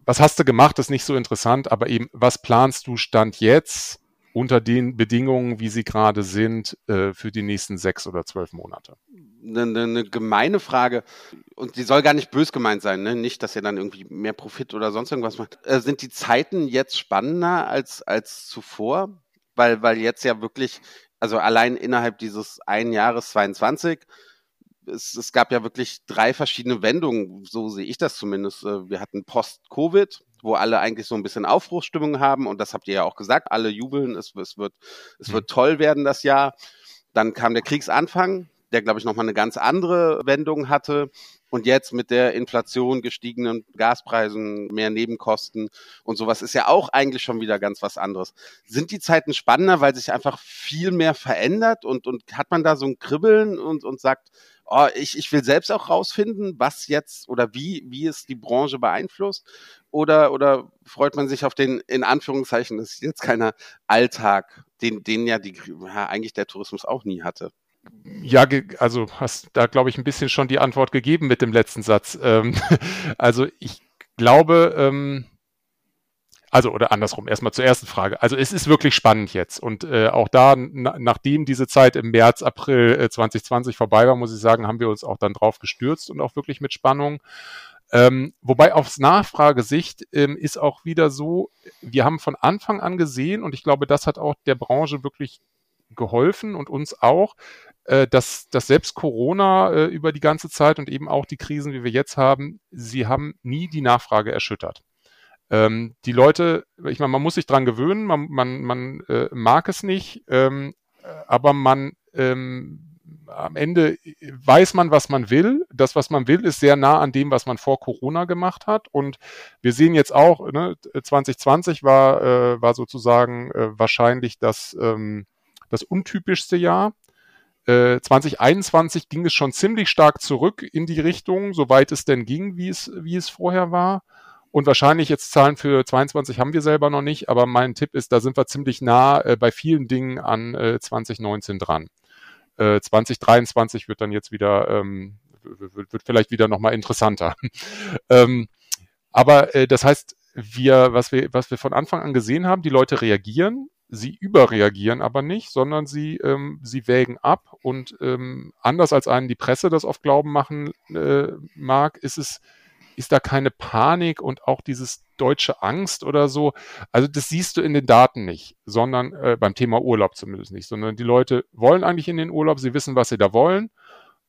was hast du gemacht, ist nicht so interessant, aber eben, was planst du Stand jetzt unter den Bedingungen, wie sie gerade sind, äh, für die nächsten sechs oder zwölf Monate? Eine, eine, eine gemeine Frage, und die soll gar nicht bös gemeint sein, ne? nicht, dass ihr dann irgendwie mehr Profit oder sonst irgendwas macht. Äh, sind die Zeiten jetzt spannender als, als zuvor? Weil, weil jetzt ja wirklich also allein innerhalb dieses einen Jahres 22, es, es gab ja wirklich drei verschiedene Wendungen, so sehe ich das zumindest. Äh, wir hatten Post-Covid, wo alle eigentlich so ein bisschen Aufbruchsstimmung haben und das habt ihr ja auch gesagt, alle jubeln, es, es wird, es mhm. wird toll werden das Jahr. Dann kam der Kriegsanfang, der glaube ich nochmal eine ganz andere Wendung hatte. Und jetzt mit der Inflation, gestiegenen Gaspreisen, mehr Nebenkosten und sowas ist ja auch eigentlich schon wieder ganz was anderes. Sind die Zeiten spannender, weil sich einfach viel mehr verändert und, und hat man da so ein Kribbeln und, und sagt, oh, ich, ich will selbst auch rausfinden, was jetzt oder wie, wie es die Branche beeinflusst? Oder, oder freut man sich auf den, in Anführungszeichen, das ist jetzt keiner Alltag, den, den ja die, eigentlich der Tourismus auch nie hatte? Ja, also hast da, glaube ich, ein bisschen schon die Antwort gegeben mit dem letzten Satz. Ähm, *laughs* also ich glaube, ähm, also oder andersrum, erstmal zur ersten Frage. Also es ist wirklich spannend jetzt. Und äh, auch da, na, nachdem diese Zeit im März, April äh, 2020 vorbei war, muss ich sagen, haben wir uns auch dann drauf gestürzt und auch wirklich mit Spannung. Ähm, wobei aufs Nachfragesicht ähm, ist auch wieder so, wir haben von Anfang an gesehen, und ich glaube, das hat auch der Branche wirklich geholfen und uns auch, äh, dass, dass selbst Corona äh, über die ganze Zeit und eben auch die Krisen, wie wir jetzt haben, sie haben nie die Nachfrage erschüttert. Ähm, die Leute, ich meine, man muss sich dran gewöhnen, man, man, man äh, mag es nicht, ähm, aber man ähm, am Ende weiß man, was man will. Das, was man will, ist sehr nah an dem, was man vor Corona gemacht hat. Und wir sehen jetzt auch, ne, 2020 war, äh, war sozusagen äh, wahrscheinlich das, ähm, das untypischste Jahr. 2021 äh, ging es schon ziemlich stark zurück in die Richtung, soweit es denn ging, wie es, wie es vorher war. Und wahrscheinlich jetzt Zahlen für 22 haben wir selber noch nicht, aber mein Tipp ist, da sind wir ziemlich nah äh, bei vielen Dingen an äh, 2019 dran. Äh, 2023 wird dann jetzt wieder, ähm, wird, wird vielleicht wieder nochmal interessanter. *laughs* ähm, aber äh, das heißt, wir, was wir, was wir von Anfang an gesehen haben, die Leute reagieren sie überreagieren aber nicht, sondern sie, ähm, sie wägen ab und ähm, anders als einen die Presse das oft glauben machen äh, mag, ist es, ist da keine Panik und auch dieses deutsche Angst oder so. Also das siehst du in den Daten nicht, sondern äh, beim Thema Urlaub zumindest nicht, sondern die Leute wollen eigentlich in den Urlaub, sie wissen, was sie da wollen.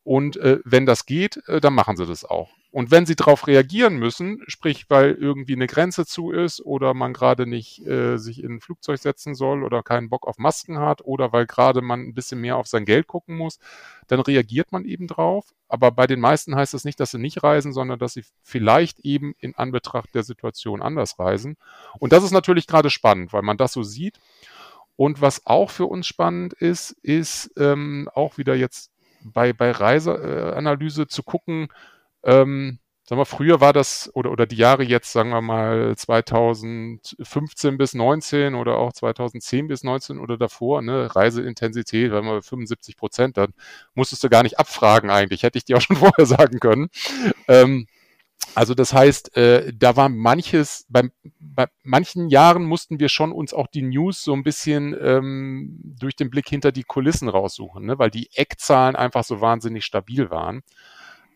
Und äh, wenn das geht, äh, dann machen sie das auch. Und wenn sie darauf reagieren müssen, sprich, weil irgendwie eine Grenze zu ist oder man gerade nicht äh, sich in ein Flugzeug setzen soll oder keinen Bock auf Masken hat oder weil gerade man ein bisschen mehr auf sein Geld gucken muss, dann reagiert man eben drauf. Aber bei den meisten heißt das nicht, dass sie nicht reisen, sondern dass sie vielleicht eben in Anbetracht der Situation anders reisen. Und das ist natürlich gerade spannend, weil man das so sieht. Und was auch für uns spannend ist, ist ähm, auch wieder jetzt bei, bei Reiseanalyse zu gucken, ähm, sagen wir, früher war das, oder, oder die Jahre jetzt, sagen wir mal 2015 bis 19 oder auch 2010 bis 19 oder davor, ne, Reiseintensität, wenn wir 75 Prozent, dann musstest du gar nicht abfragen eigentlich, hätte ich dir auch schon *laughs* vorher sagen können. Ähm, also das heißt, äh, da war manches, bei, bei manchen Jahren mussten wir schon uns auch die News so ein bisschen ähm, durch den Blick hinter die Kulissen raussuchen, ne? weil die Eckzahlen einfach so wahnsinnig stabil waren.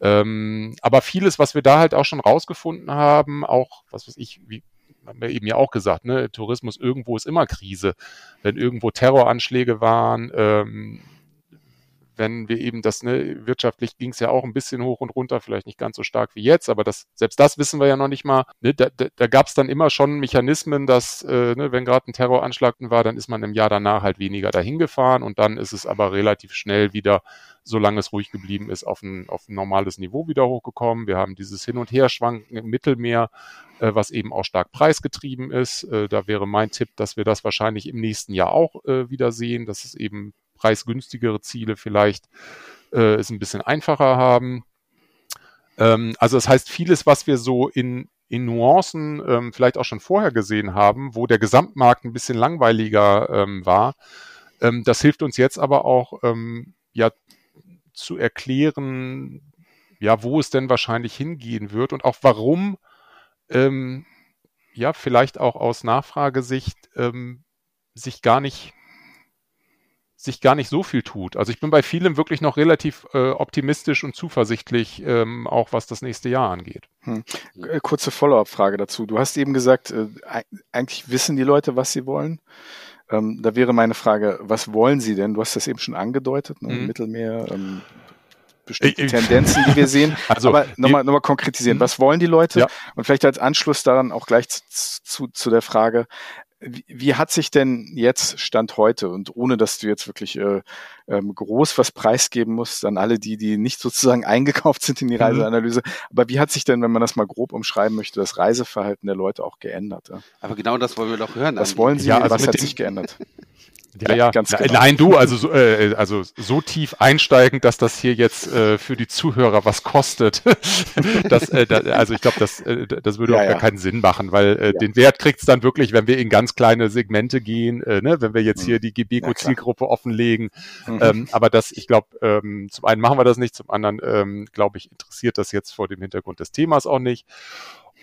Ähm, aber vieles, was wir da halt auch schon rausgefunden haben, auch, was weiß ich, wie haben wir eben ja auch gesagt, ne, Tourismus irgendwo ist immer Krise. Wenn irgendwo Terroranschläge waren, ähm, wenn wir eben das, ne, wirtschaftlich ging es ja auch ein bisschen hoch und runter, vielleicht nicht ganz so stark wie jetzt, aber das, selbst das wissen wir ja noch nicht mal. Ne, da da, da gab es dann immer schon Mechanismen, dass, äh, ne, wenn gerade ein Terroranschlag war, dann ist man im Jahr danach halt weniger dahin gefahren und dann ist es aber relativ schnell wieder, solange es ruhig geblieben ist, auf ein, auf ein normales Niveau wieder hochgekommen. Wir haben dieses Hin- und Herschwanken im Mittelmeer, äh, was eben auch stark preisgetrieben ist. Äh, da wäre mein Tipp, dass wir das wahrscheinlich im nächsten Jahr auch äh, wieder sehen, dass es eben preisgünstigere Ziele vielleicht äh, es ein bisschen einfacher haben. Ähm, also das heißt, vieles, was wir so in, in Nuancen ähm, vielleicht auch schon vorher gesehen haben, wo der Gesamtmarkt ein bisschen langweiliger ähm, war, ähm, das hilft uns jetzt aber auch ähm, ja zu erklären, ja, wo es denn wahrscheinlich hingehen wird und auch warum ähm, ja vielleicht auch aus Nachfragesicht ähm, sich gar nicht sich gar nicht so viel tut. Also ich bin bei vielem wirklich noch relativ äh, optimistisch und zuversichtlich, ähm, auch was das nächste Jahr angeht. Hm. Äh, kurze Follow-up-Frage dazu. Du hast eben gesagt, äh, eigentlich wissen die Leute, was sie wollen. Ähm, da wäre meine Frage, was wollen sie denn? Du hast das eben schon angedeutet, ne? mhm. Mittelmeer, ähm, bestimmte ich, Tendenzen, die wir sehen. *laughs* Also, Aber nochmal noch mal konkretisieren, was wollen die Leute? Ja. Und vielleicht als Anschluss daran auch gleich zu, zu, zu der Frage, wie, wie hat sich denn jetzt Stand heute und ohne dass du jetzt wirklich äh, ähm, groß was preisgeben musst an alle die, die nicht sozusagen *laughs* eingekauft sind in die mhm. Reiseanalyse, mhm. aber wie hat sich denn, wenn man das mal grob umschreiben möchte, das Reiseverhalten der Leute auch geändert? Ja? Aber genau das wollen wir doch hören. Was wollen Sie? Ja, also was hat sich geändert? *laughs* Ja, ja, ganz genau. Nein, du, *laughs* also so, äh, also so tief einsteigend, dass das hier jetzt äh, für die Zuhörer was kostet. *laughs* das, äh, da, also ich glaube, das, äh, das würde ja, auch gar keinen Sinn machen, weil äh, den Wert kriegt's dann wirklich, wenn wir in ganz kleine Segmente gehen, äh, ne, wenn wir jetzt mhm. hier die Gebeko-Zielgruppe offenlegen. Mhm. Ähm, aber das, ich glaube, ähm, zum einen machen wir das nicht, zum anderen, ähm, glaube ich, interessiert das jetzt vor dem Hintergrund des Themas auch nicht.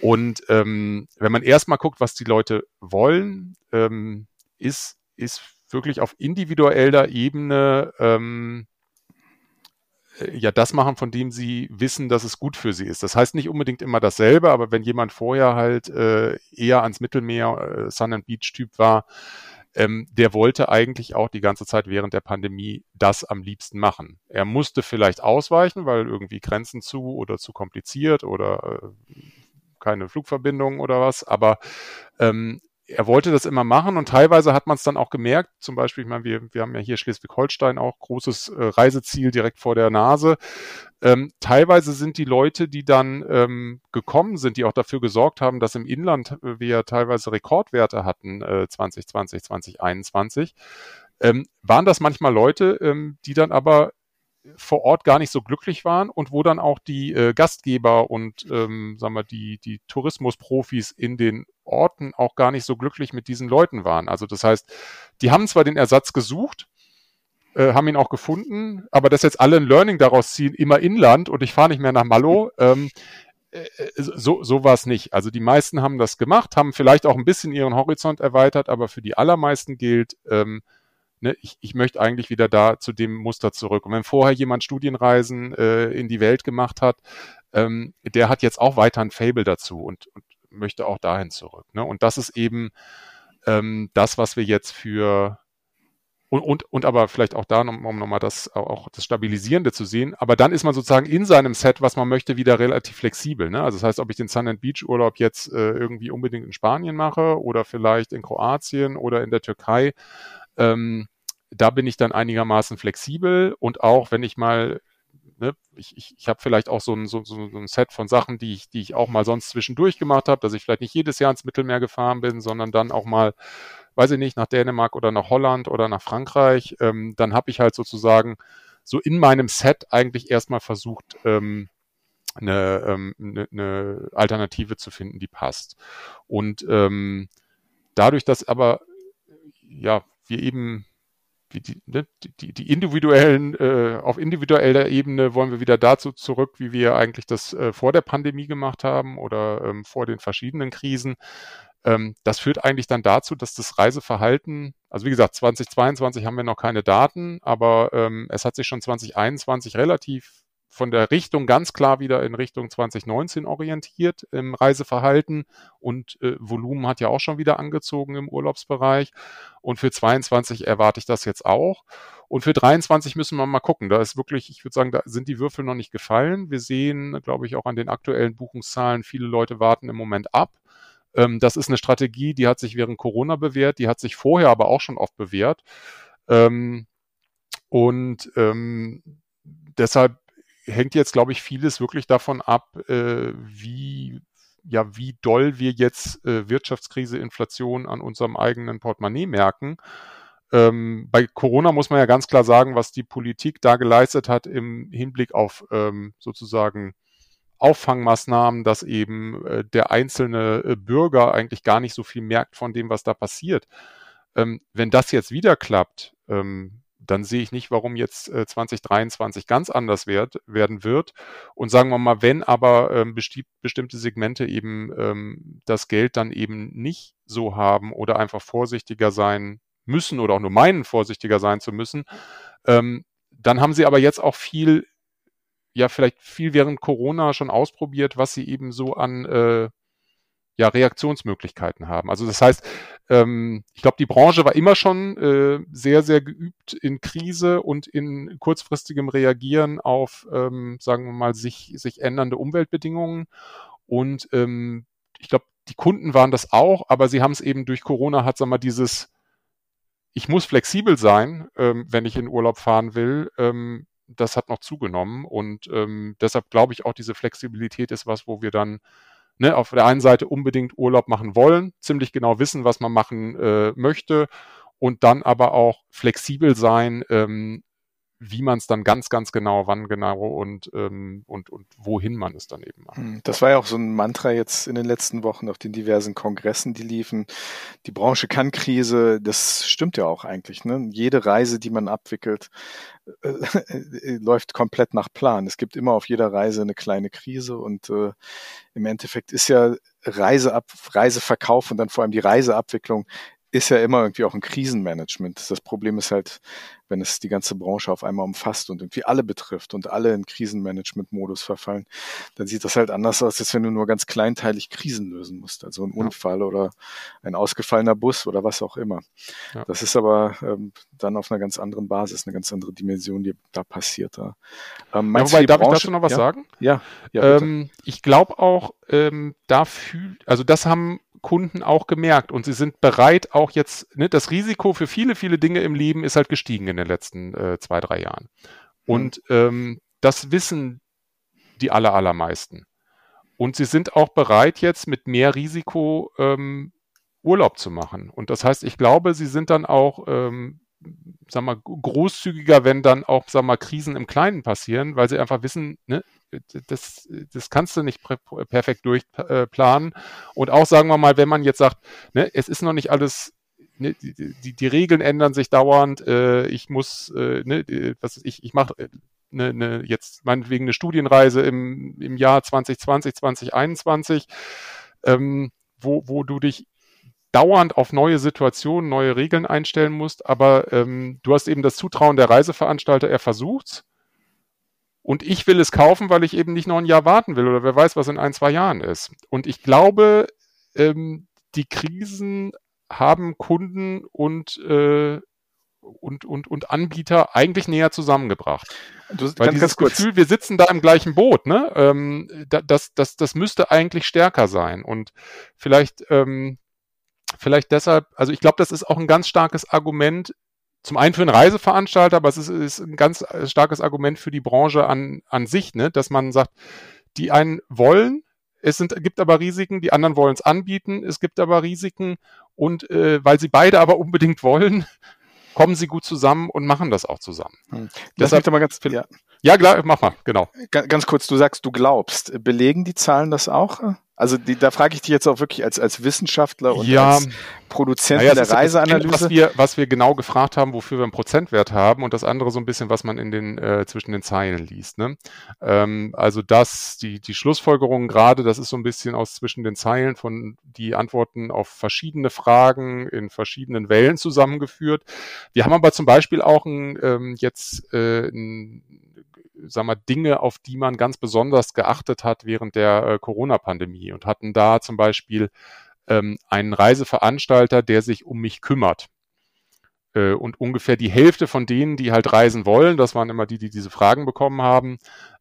Und ähm, wenn man erstmal guckt, was die Leute wollen, ähm, ist, ist wirklich auf individueller Ebene ähm, äh, ja das machen, von dem sie wissen, dass es gut für sie ist. Das heißt nicht unbedingt immer dasselbe, aber wenn jemand vorher halt äh, eher ans Mittelmeer, äh, Sun and Beach Typ war, ähm, der wollte eigentlich auch die ganze Zeit während der Pandemie das am liebsten machen. Er musste vielleicht ausweichen, weil irgendwie Grenzen zu oder zu kompliziert oder äh, keine Flugverbindung oder was, aber ähm, er wollte das immer machen und teilweise hat man es dann auch gemerkt. Zum Beispiel, ich meine, wir, wir haben ja hier Schleswig-Holstein auch großes äh, Reiseziel direkt vor der Nase. Ähm, teilweise sind die Leute, die dann ähm, gekommen sind, die auch dafür gesorgt haben, dass im Inland äh, wir teilweise Rekordwerte hatten, äh, 2020, 2021, ähm, waren das manchmal Leute, ähm, die dann aber vor Ort gar nicht so glücklich waren und wo dann auch die äh, Gastgeber und ähm, sagen wir die die Tourismusprofis in den Orten auch gar nicht so glücklich mit diesen Leuten waren. Also das heißt, die haben zwar den Ersatz gesucht, äh, haben ihn auch gefunden, aber dass jetzt alle ein Learning daraus ziehen, immer inland und ich fahre nicht mehr nach Malo, ähm, äh, so, so war es nicht. Also die meisten haben das gemacht, haben vielleicht auch ein bisschen ihren Horizont erweitert, aber für die allermeisten gilt, ähm, ne, ich, ich möchte eigentlich wieder da zu dem Muster zurück. Und wenn vorher jemand Studienreisen äh, in die Welt gemacht hat, ähm, der hat jetzt auch weiter ein Fable dazu und, und möchte auch dahin zurück. Ne? Und das ist eben ähm, das, was wir jetzt für und, und, und aber vielleicht auch da, um, um nochmal das auch das Stabilisierende zu sehen, aber dann ist man sozusagen in seinem Set, was man möchte, wieder relativ flexibel. Ne? Also das heißt, ob ich den Sun and Beach Urlaub jetzt äh, irgendwie unbedingt in Spanien mache oder vielleicht in Kroatien oder in der Türkei, ähm, da bin ich dann einigermaßen flexibel und auch wenn ich mal, ne, ich, ich, ich habe vielleicht auch so ein, so, so ein Set von Sachen, die ich, die ich auch mal sonst zwischendurch gemacht habe, dass ich vielleicht nicht jedes Jahr ins Mittelmeer gefahren bin, sondern dann auch mal, weiß ich nicht, nach Dänemark oder nach Holland oder nach Frankreich, ähm, dann habe ich halt sozusagen so in meinem Set eigentlich erstmal versucht, ähm, eine, ähm, eine, eine Alternative zu finden, die passt. Und ähm, dadurch, dass aber ja wir eben die, ne, die, die individuellen, äh, auf individueller Ebene wollen wir wieder dazu zurück, wie wir eigentlich das äh, vor der Pandemie gemacht haben oder ähm, vor den verschiedenen Krisen. Ähm, das führt eigentlich dann dazu, dass das Reiseverhalten, also wie gesagt, 2022 haben wir noch keine Daten, aber ähm, es hat sich schon 2021 relativ von der Richtung ganz klar wieder in Richtung 2019 orientiert im Reiseverhalten und äh, Volumen hat ja auch schon wieder angezogen im Urlaubsbereich. Und für 22 erwarte ich das jetzt auch. Und für 23 müssen wir mal gucken. Da ist wirklich, ich würde sagen, da sind die Würfel noch nicht gefallen. Wir sehen, glaube ich, auch an den aktuellen Buchungszahlen, viele Leute warten im Moment ab. Ähm, das ist eine Strategie, die hat sich während Corona bewährt, die hat sich vorher aber auch schon oft bewährt. Ähm, und ähm, deshalb hängt jetzt, glaube ich, vieles wirklich davon ab, äh, wie ja, wie doll wir jetzt äh, Wirtschaftskrise, Inflation an unserem eigenen Portemonnaie merken. Ähm, bei Corona muss man ja ganz klar sagen, was die Politik da geleistet hat im Hinblick auf ähm, sozusagen Auffangmaßnahmen, dass eben äh, der einzelne äh, Bürger eigentlich gar nicht so viel merkt von dem, was da passiert. Ähm, wenn das jetzt wieder klappt, ähm, dann sehe ich nicht, warum jetzt äh, 2023 ganz anders werd, werden wird. Und sagen wir mal, wenn aber ähm, besti bestimmte Segmente eben ähm, das Geld dann eben nicht so haben oder einfach vorsichtiger sein müssen oder auch nur meinen, vorsichtiger sein zu müssen, ähm, dann haben sie aber jetzt auch viel, ja, vielleicht viel während Corona schon ausprobiert, was sie eben so an äh, ja, Reaktionsmöglichkeiten haben. Also das heißt, ähm, ich glaube, die Branche war immer schon äh, sehr, sehr geübt in Krise und in kurzfristigem Reagieren auf, ähm, sagen wir mal, sich, sich ändernde Umweltbedingungen. Und ähm, ich glaube, die Kunden waren das auch, aber sie haben es eben durch Corona hat, wir mal, dieses, ich muss flexibel sein, ähm, wenn ich in Urlaub fahren will, ähm, das hat noch zugenommen. Und ähm, deshalb glaube ich auch, diese Flexibilität ist was, wo wir dann ne, auf der einen Seite unbedingt Urlaub machen wollen, ziemlich genau wissen, was man machen äh, möchte und dann aber auch flexibel sein, ähm, wie man es dann ganz, ganz genau, wann genau und, ähm, und, und wohin man es dann eben macht. Hm, das war ja auch so ein Mantra jetzt in den letzten Wochen auf den diversen Kongressen, die liefen. Die Branche kann Krise, das stimmt ja auch eigentlich. Ne? Jede Reise, die man abwickelt, äh, äh, läuft komplett nach Plan. Es gibt immer auf jeder Reise eine kleine Krise und äh, im Endeffekt ist ja Reiseab Reiseverkauf und dann vor allem die Reiseabwicklung ist ja immer irgendwie auch ein Krisenmanagement. Das Problem ist halt, wenn es die ganze Branche auf einmal umfasst und irgendwie alle betrifft und alle in Krisenmanagement-Modus verfallen, dann sieht das halt anders aus, als wenn du nur ganz kleinteilig Krisen lösen musst. Also ein Unfall ja. oder ein ausgefallener Bus oder was auch immer. Ja. Das ist aber ähm, dann auf einer ganz anderen Basis, eine ganz andere Dimension, die da passiert. Da. Ähm, ja, wobei, darf Branche? ich dazu noch was ja? sagen? Ja. ja ähm, ich glaube auch, ähm, da fühlt, also das haben Kunden auch gemerkt und sie sind bereit, auch jetzt, ne, das Risiko für viele, viele Dinge im Leben ist halt gestiegen in den letzten äh, zwei, drei Jahren. Und ähm, das wissen die aller, allermeisten. Und sie sind auch bereit, jetzt mit mehr Risiko ähm, Urlaub zu machen. Und das heißt, ich glaube, sie sind dann auch, ähm, sag mal, großzügiger, wenn dann auch, sag mal, Krisen im Kleinen passieren, weil sie einfach wissen, ne, das, das kannst du nicht perfekt durchplanen. Und auch sagen wir mal, wenn man jetzt sagt, ne, es ist noch nicht alles Ne, die, die, Regeln ändern sich dauernd. Äh, ich muss, äh, ne, was ich, ich mache ne, ne, jetzt meinetwegen eine Studienreise im, im Jahr 2020, 2021, ähm, wo, wo du dich dauernd auf neue Situationen, neue Regeln einstellen musst, aber ähm, du hast eben das Zutrauen der Reiseveranstalter, er versucht's und ich will es kaufen, weil ich eben nicht noch ein Jahr warten will oder wer weiß, was in ein, zwei Jahren ist. Und ich glaube, ähm, die Krisen haben Kunden und, äh, und, und, und Anbieter eigentlich näher zusammengebracht. Du, Weil ganz, dieses ganz Gefühl, wir sitzen da im gleichen Boot, ne? Ähm, das, das, das müsste eigentlich stärker sein. Und vielleicht, ähm, vielleicht deshalb, also ich glaube, das ist auch ein ganz starkes Argument zum einen für einen Reiseveranstalter, aber es ist, ist ein ganz äh, starkes Argument für die Branche an, an sich, ne? dass man sagt, die einen wollen, es sind, gibt aber Risiken, die anderen wollen es anbieten, es gibt aber Risiken und äh, weil sie beide aber unbedingt wollen, *laughs* kommen sie gut zusammen und machen das auch zusammen. Hm. Das Deshalb, aber ganz, ja. ja, klar, mach mal, genau. Ganz kurz, du sagst, du glaubst. Belegen die Zahlen das auch? Also die, da frage ich dich jetzt auch wirklich als, als Wissenschaftler und ja, als Produzent ja, der Reiseanalyse. Was wir, was wir genau gefragt haben, wofür wir einen Prozentwert haben und das andere so ein bisschen, was man in den äh, zwischen den Zeilen liest. Ne? Ähm, also das, die, die Schlussfolgerungen gerade, das ist so ein bisschen aus zwischen den Zeilen von die Antworten auf verschiedene Fragen in verschiedenen Wellen zusammengeführt. Wir haben aber zum Beispiel auch ein, ähm, jetzt äh, ein sag mal, Dinge, auf die man ganz besonders geachtet hat während der äh, Corona-Pandemie und hatten da zum Beispiel ähm, einen Reiseveranstalter, der sich um mich kümmert. Äh, und ungefähr die Hälfte von denen, die halt reisen wollen, das waren immer die, die diese Fragen bekommen haben,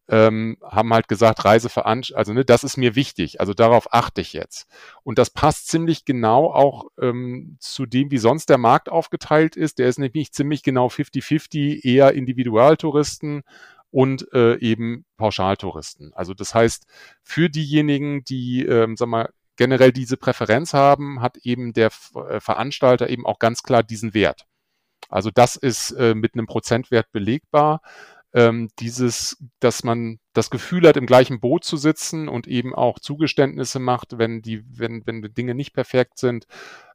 ähm, haben halt gesagt, Reiseveranstaltung, also ne, das ist mir wichtig, also darauf achte ich jetzt. Und das passt ziemlich genau auch ähm, zu dem, wie sonst der Markt aufgeteilt ist. Der ist nämlich ziemlich genau 50-50, eher Individualtouristen und äh, eben Pauschaltouristen. Also das heißt, für diejenigen, die, ähm, sag mal, generell diese Präferenz haben, hat eben der äh, Veranstalter eben auch ganz klar diesen Wert. Also das ist äh, mit einem Prozentwert belegbar. Ähm, dieses, dass man das Gefühl hat, im gleichen Boot zu sitzen und eben auch Zugeständnisse macht, wenn die, wenn, wenn Dinge nicht perfekt sind.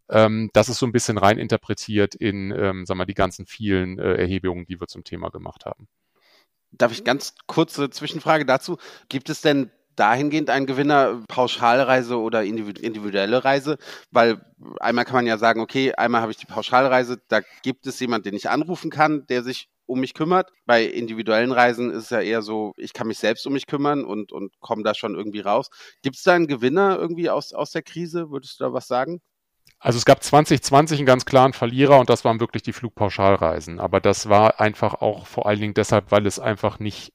Ähm, das ist so ein bisschen rein interpretiert in, ähm, sagen wir, die ganzen vielen äh, Erhebungen, die wir zum Thema gemacht haben. Darf ich ganz kurze Zwischenfrage dazu? Gibt es denn dahingehend ein Gewinner, Pauschalreise oder individuelle Reise? Weil einmal kann man ja sagen, okay, einmal habe ich die Pauschalreise, da gibt es jemand, den ich anrufen kann, der sich um mich kümmert. Bei individuellen Reisen ist es ja eher so, ich kann mich selbst um mich kümmern und, und komme da schon irgendwie raus. Gibt es da einen Gewinner irgendwie aus, aus der Krise? Würdest du da was sagen? Also es gab 2020 einen ganz klaren Verlierer und das waren wirklich die Flugpauschalreisen. Aber das war einfach auch vor allen Dingen deshalb, weil es einfach nicht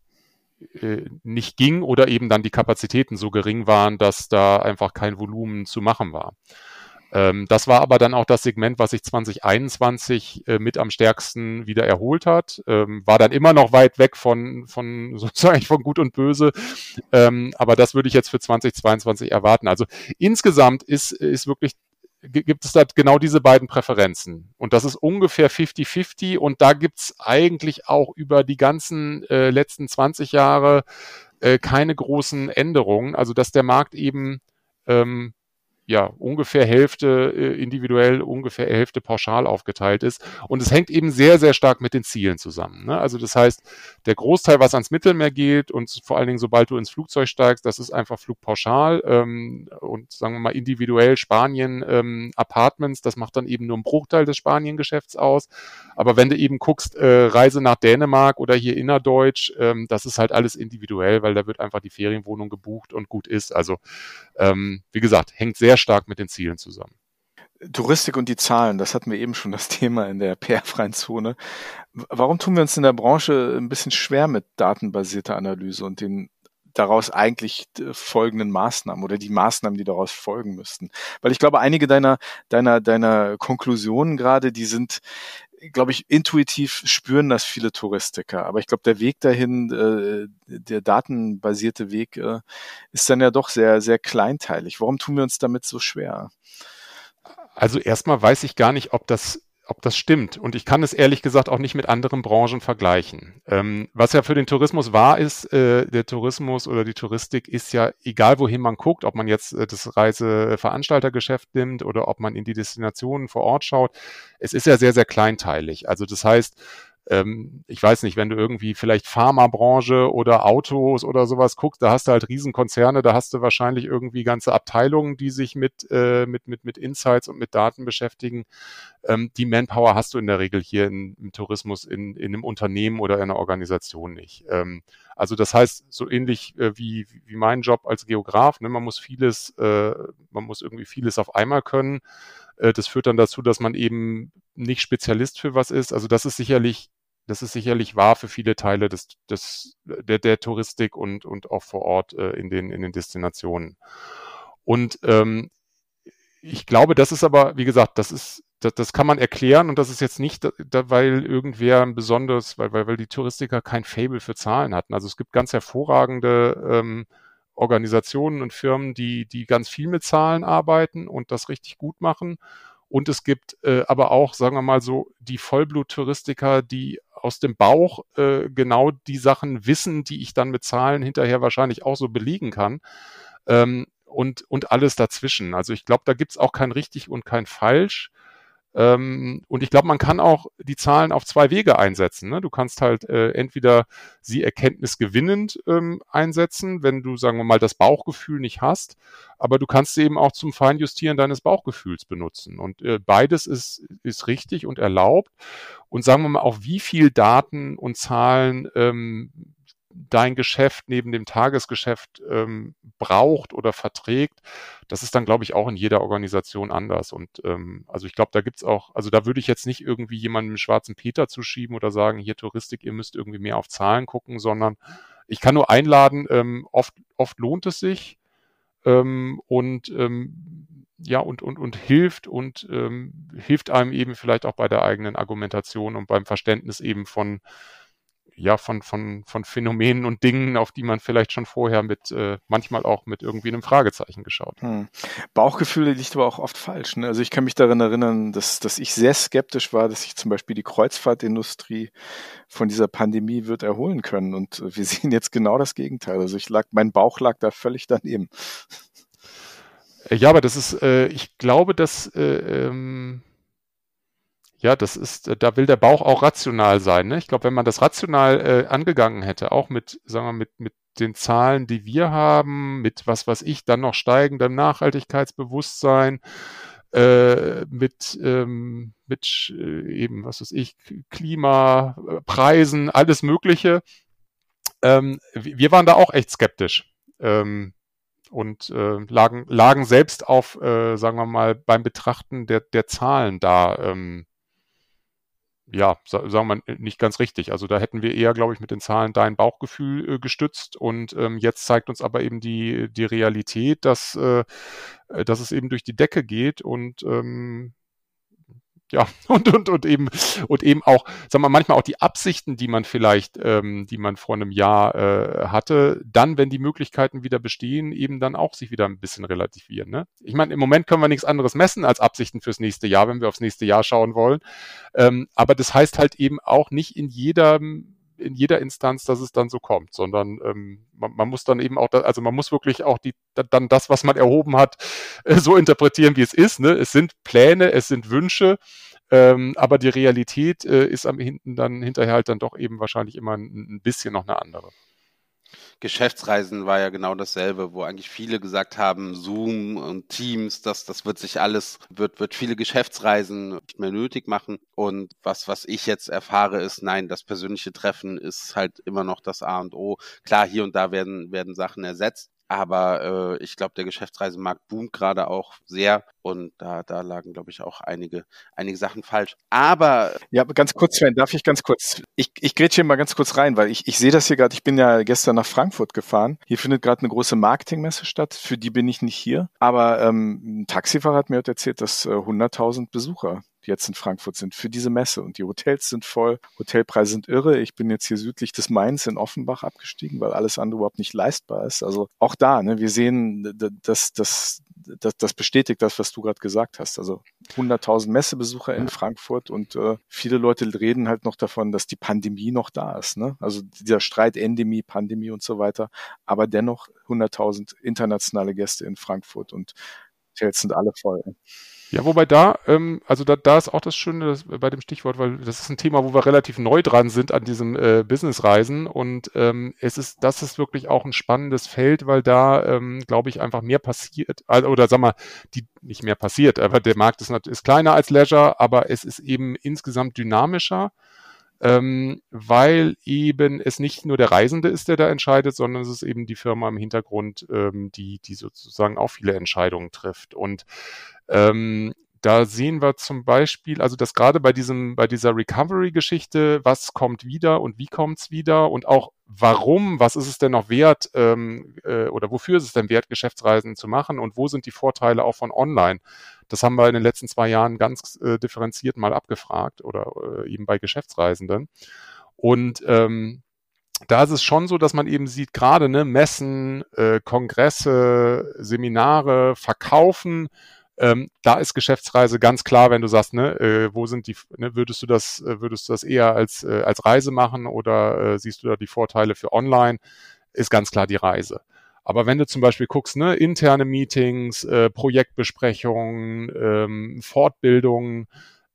äh, nicht ging oder eben dann die Kapazitäten so gering waren, dass da einfach kein Volumen zu machen war. Ähm, das war aber dann auch das Segment, was sich 2021 äh, mit am stärksten wieder erholt hat. Ähm, war dann immer noch weit weg von, von *laughs* sozusagen von Gut und Böse. Ähm, aber das würde ich jetzt für 2022 erwarten. Also insgesamt ist, ist wirklich gibt es da genau diese beiden Präferenzen. Und das ist ungefähr 50-50 und da gibt's eigentlich auch über die ganzen äh, letzten 20 Jahre äh, keine großen Änderungen. Also dass der Markt eben ähm, ja, ungefähr Hälfte äh, individuell, ungefähr Hälfte pauschal aufgeteilt ist. Und es hängt eben sehr, sehr stark mit den Zielen zusammen. Ne? Also das heißt, der Großteil, was ans Mittelmeer geht und vor allen Dingen, sobald du ins Flugzeug steigst, das ist einfach Flugpauschal ähm, und sagen wir mal individuell Spanien ähm, Apartments, das macht dann eben nur einen Bruchteil des Spanien-Geschäfts aus. Aber wenn du eben guckst, äh, Reise nach Dänemark oder hier innerdeutsch, ähm, das ist halt alles individuell, weil da wird einfach die Ferienwohnung gebucht und gut ist. Also ähm, wie gesagt, hängt sehr stark mit den Zielen zusammen. Touristik und die Zahlen, das hatten wir eben schon das Thema in der *laughs* PR-freien Zone. Warum tun wir uns in der Branche ein bisschen schwer mit datenbasierter Analyse und den daraus eigentlich äh, folgenden Maßnahmen oder die Maßnahmen, die daraus folgen müssten? Weil ich glaube, einige deiner, deiner, deiner Konklusionen gerade, die sind, glaube ich, intuitiv spüren das viele Touristiker. Aber ich glaube, der Weg dahin, äh, der datenbasierte Weg, äh, ist dann ja doch sehr, sehr kleinteilig. Warum tun wir uns damit so schwer? Also erstmal weiß ich gar nicht, ob das ob das stimmt. Und ich kann es ehrlich gesagt auch nicht mit anderen Branchen vergleichen. Ähm, was ja für den Tourismus wahr ist, äh, der Tourismus oder die Touristik ist ja, egal wohin man guckt, ob man jetzt äh, das Reiseveranstaltergeschäft nimmt oder ob man in die Destinationen vor Ort schaut, es ist ja sehr, sehr kleinteilig. Also das heißt, ähm, ich weiß nicht, wenn du irgendwie vielleicht Pharmabranche oder Autos oder sowas guckst, da hast du halt Riesenkonzerne, da hast du wahrscheinlich irgendwie ganze Abteilungen, die sich mit, äh, mit, mit, mit Insights und mit Daten beschäftigen. Ähm, die Manpower hast du in der Regel hier in, im Tourismus in, in einem Unternehmen oder in einer Organisation nicht. Ähm, also das heißt, so ähnlich äh, wie, wie mein Job als Geograf, ne, man muss vieles, äh, man muss irgendwie vieles auf einmal können. Äh, das führt dann dazu, dass man eben nicht Spezialist für was ist. Also das ist sicherlich, das ist sicherlich wahr für viele Teile des, des, der, der Touristik und, und auch vor Ort äh, in, den, in den Destinationen. Und ähm, ich glaube, das ist aber, wie gesagt, das ist, das, das kann man erklären und das ist jetzt nicht, da, weil irgendwer ein besonderes, weil, weil, weil die Touristiker kein Fable für Zahlen hatten. Also es gibt ganz hervorragende ähm, Organisationen und Firmen, die, die ganz viel mit Zahlen arbeiten und das richtig gut machen. Und es gibt äh, aber auch, sagen wir mal so, die Vollblut-Touristiker, die aus dem Bauch äh, genau die Sachen wissen, die ich dann mit Zahlen hinterher wahrscheinlich auch so belegen kann. Ähm, und, und alles dazwischen. Also ich glaube, da gibt's auch kein richtig und kein falsch. Ähm, und ich glaube, man kann auch die Zahlen auf zwei Wege einsetzen. Ne? Du kannst halt äh, entweder sie erkenntnisgewinnend ähm, einsetzen, wenn du, sagen wir mal, das Bauchgefühl nicht hast, aber du kannst sie eben auch zum Feinjustieren deines Bauchgefühls benutzen. Und äh, beides ist, ist richtig und erlaubt. Und sagen wir mal, auch wie viel Daten und Zahlen ähm, dein Geschäft neben dem Tagesgeschäft ähm, braucht oder verträgt, das ist dann, glaube ich, auch in jeder Organisation anders. Und ähm, also ich glaube, da gibt's auch, also da würde ich jetzt nicht irgendwie jemandem schwarzen Peter zuschieben oder sagen, hier Touristik, ihr müsst irgendwie mehr auf Zahlen gucken, sondern ich kann nur einladen, ähm, oft, oft lohnt es sich ähm, und ähm, ja, und, und, und hilft und ähm, hilft einem eben vielleicht auch bei der eigenen Argumentation und beim Verständnis eben von, ja, von, von, von Phänomenen und Dingen, auf die man vielleicht schon vorher mit, äh, manchmal auch mit irgendwie einem Fragezeichen geschaut. Hm. Bauchgefühle liegt aber auch oft falsch. Ne? Also ich kann mich daran erinnern, dass, dass ich sehr skeptisch war, dass sich zum Beispiel die Kreuzfahrtindustrie von dieser Pandemie wird erholen können. Und wir *laughs* sehen jetzt genau das Gegenteil. Also ich lag, mein Bauch lag da völlig daneben. Äh, ja, aber das ist, äh, ich glaube, dass, äh, ähm, ja, das ist, äh, da will der Bauch auch rational sein. Ne? Ich glaube, wenn man das rational äh, angegangen hätte, auch mit, sagen wir, mit, mit den Zahlen, die wir haben, mit was, was ich, dann noch steigendem Nachhaltigkeitsbewusstsein, äh, mit, ähm, mit äh, eben, was weiß ich, Klima, Preisen, alles Mögliche. Ähm, wir waren da auch echt skeptisch. Ähm, und äh, lagen, lagen selbst auf, äh, sagen wir mal, beim Betrachten der, der Zahlen da, ähm, ja, sagen wir nicht ganz richtig. Also da hätten wir eher, glaube ich, mit den Zahlen dein Bauchgefühl äh, gestützt und ähm, jetzt zeigt uns aber eben die, die Realität, dass, äh, dass es eben durch die Decke geht und ähm, ja, *laughs* und, und, und eben, und eben auch, sagen wir manchmal auch die Absichten, die man vielleicht, ähm, die man vor einem Jahr äh, hatte, dann, wenn die Möglichkeiten wieder bestehen, eben dann auch sich wieder ein bisschen relativieren. Ne? Ich meine, im Moment können wir nichts anderes messen als Absichten fürs nächste Jahr, wenn wir aufs nächste Jahr schauen wollen. Ähm, aber das heißt halt eben auch nicht in jedem in jeder Instanz, dass es dann so kommt, sondern ähm, man, man muss dann eben auch, da, also man muss wirklich auch die, dann das, was man erhoben hat, *laughs* äh, so interpretieren, wie es ist. Ne? Es sind Pläne, es sind Wünsche, ähm, aber die Realität äh, ist am hinten dann hinterher halt dann doch eben wahrscheinlich immer ein, ein bisschen noch eine andere. Geschäftsreisen war ja genau dasselbe, wo eigentlich viele gesagt haben, Zoom und Teams, das, das wird sich alles, wird, wird viele Geschäftsreisen nicht mehr nötig machen. Und was, was ich jetzt erfahre, ist, nein, das persönliche Treffen ist halt immer noch das A und O. Klar, hier und da werden, werden Sachen ersetzt. Aber äh, ich glaube, der Geschäftsreisemarkt boomt gerade auch sehr und da, da lagen, glaube ich, auch einige, einige Sachen falsch. Aber. Ja, ganz kurz, Sven, darf ich ganz kurz. Ich, ich grätsche hier mal ganz kurz rein, weil ich, ich sehe das hier gerade. Ich bin ja gestern nach Frankfurt gefahren. Hier findet gerade eine große Marketingmesse statt. Für die bin ich nicht hier. Aber ähm, ein Taxifahrer hat mir heute erzählt, dass äh, 100.000 Besucher die jetzt in Frankfurt sind, für diese Messe. Und die Hotels sind voll, Hotelpreise sind irre. Ich bin jetzt hier südlich des Mainz in Offenbach abgestiegen, weil alles andere überhaupt nicht leistbar ist. Also auch da, ne, wir sehen, dass das, das, das bestätigt das, was du gerade gesagt hast. Also 100.000 Messebesucher in Frankfurt und äh, viele Leute reden halt noch davon, dass die Pandemie noch da ist. Ne? Also dieser Streit Endemie, Pandemie und so weiter. Aber dennoch 100.000 internationale Gäste in Frankfurt und Hotels sind alle voll. Ja, wobei da, ähm, also da, da ist auch das Schöne das, bei dem Stichwort, weil das ist ein Thema, wo wir relativ neu dran sind an diesem äh, Businessreisen. Und ähm, es ist, das ist wirklich auch ein spannendes Feld, weil da, ähm, glaube ich, einfach mehr passiert, also, oder sag mal, die nicht mehr passiert, aber der Markt ist, ist kleiner als Leisure, aber es ist eben insgesamt dynamischer ähm, weil eben es nicht nur der Reisende ist, der da entscheidet, sondern es ist eben die Firma im Hintergrund, ähm, die, die sozusagen auch viele Entscheidungen trifft. Und ähm, da sehen wir zum Beispiel, also dass gerade bei diesem, bei dieser Recovery-Geschichte, was kommt wieder und wie kommt's wieder und auch warum, was ist es denn noch wert ähm, äh, oder wofür ist es denn wert, Geschäftsreisen zu machen und wo sind die Vorteile auch von Online? Das haben wir in den letzten zwei Jahren ganz äh, differenziert mal abgefragt oder äh, eben bei Geschäftsreisenden. Und ähm, da ist es schon so, dass man eben sieht, gerade ne, Messen, äh, Kongresse, Seminare, Verkaufen, ähm, da ist Geschäftsreise ganz klar, wenn du sagst, ne, äh, wo sind die, ne, würdest du das, äh, würdest du das eher als, äh, als Reise machen oder äh, siehst du da die Vorteile für online, ist ganz klar die Reise. Aber wenn du zum Beispiel guckst, ne, interne Meetings, äh, Projektbesprechungen, ähm, Fortbildungen,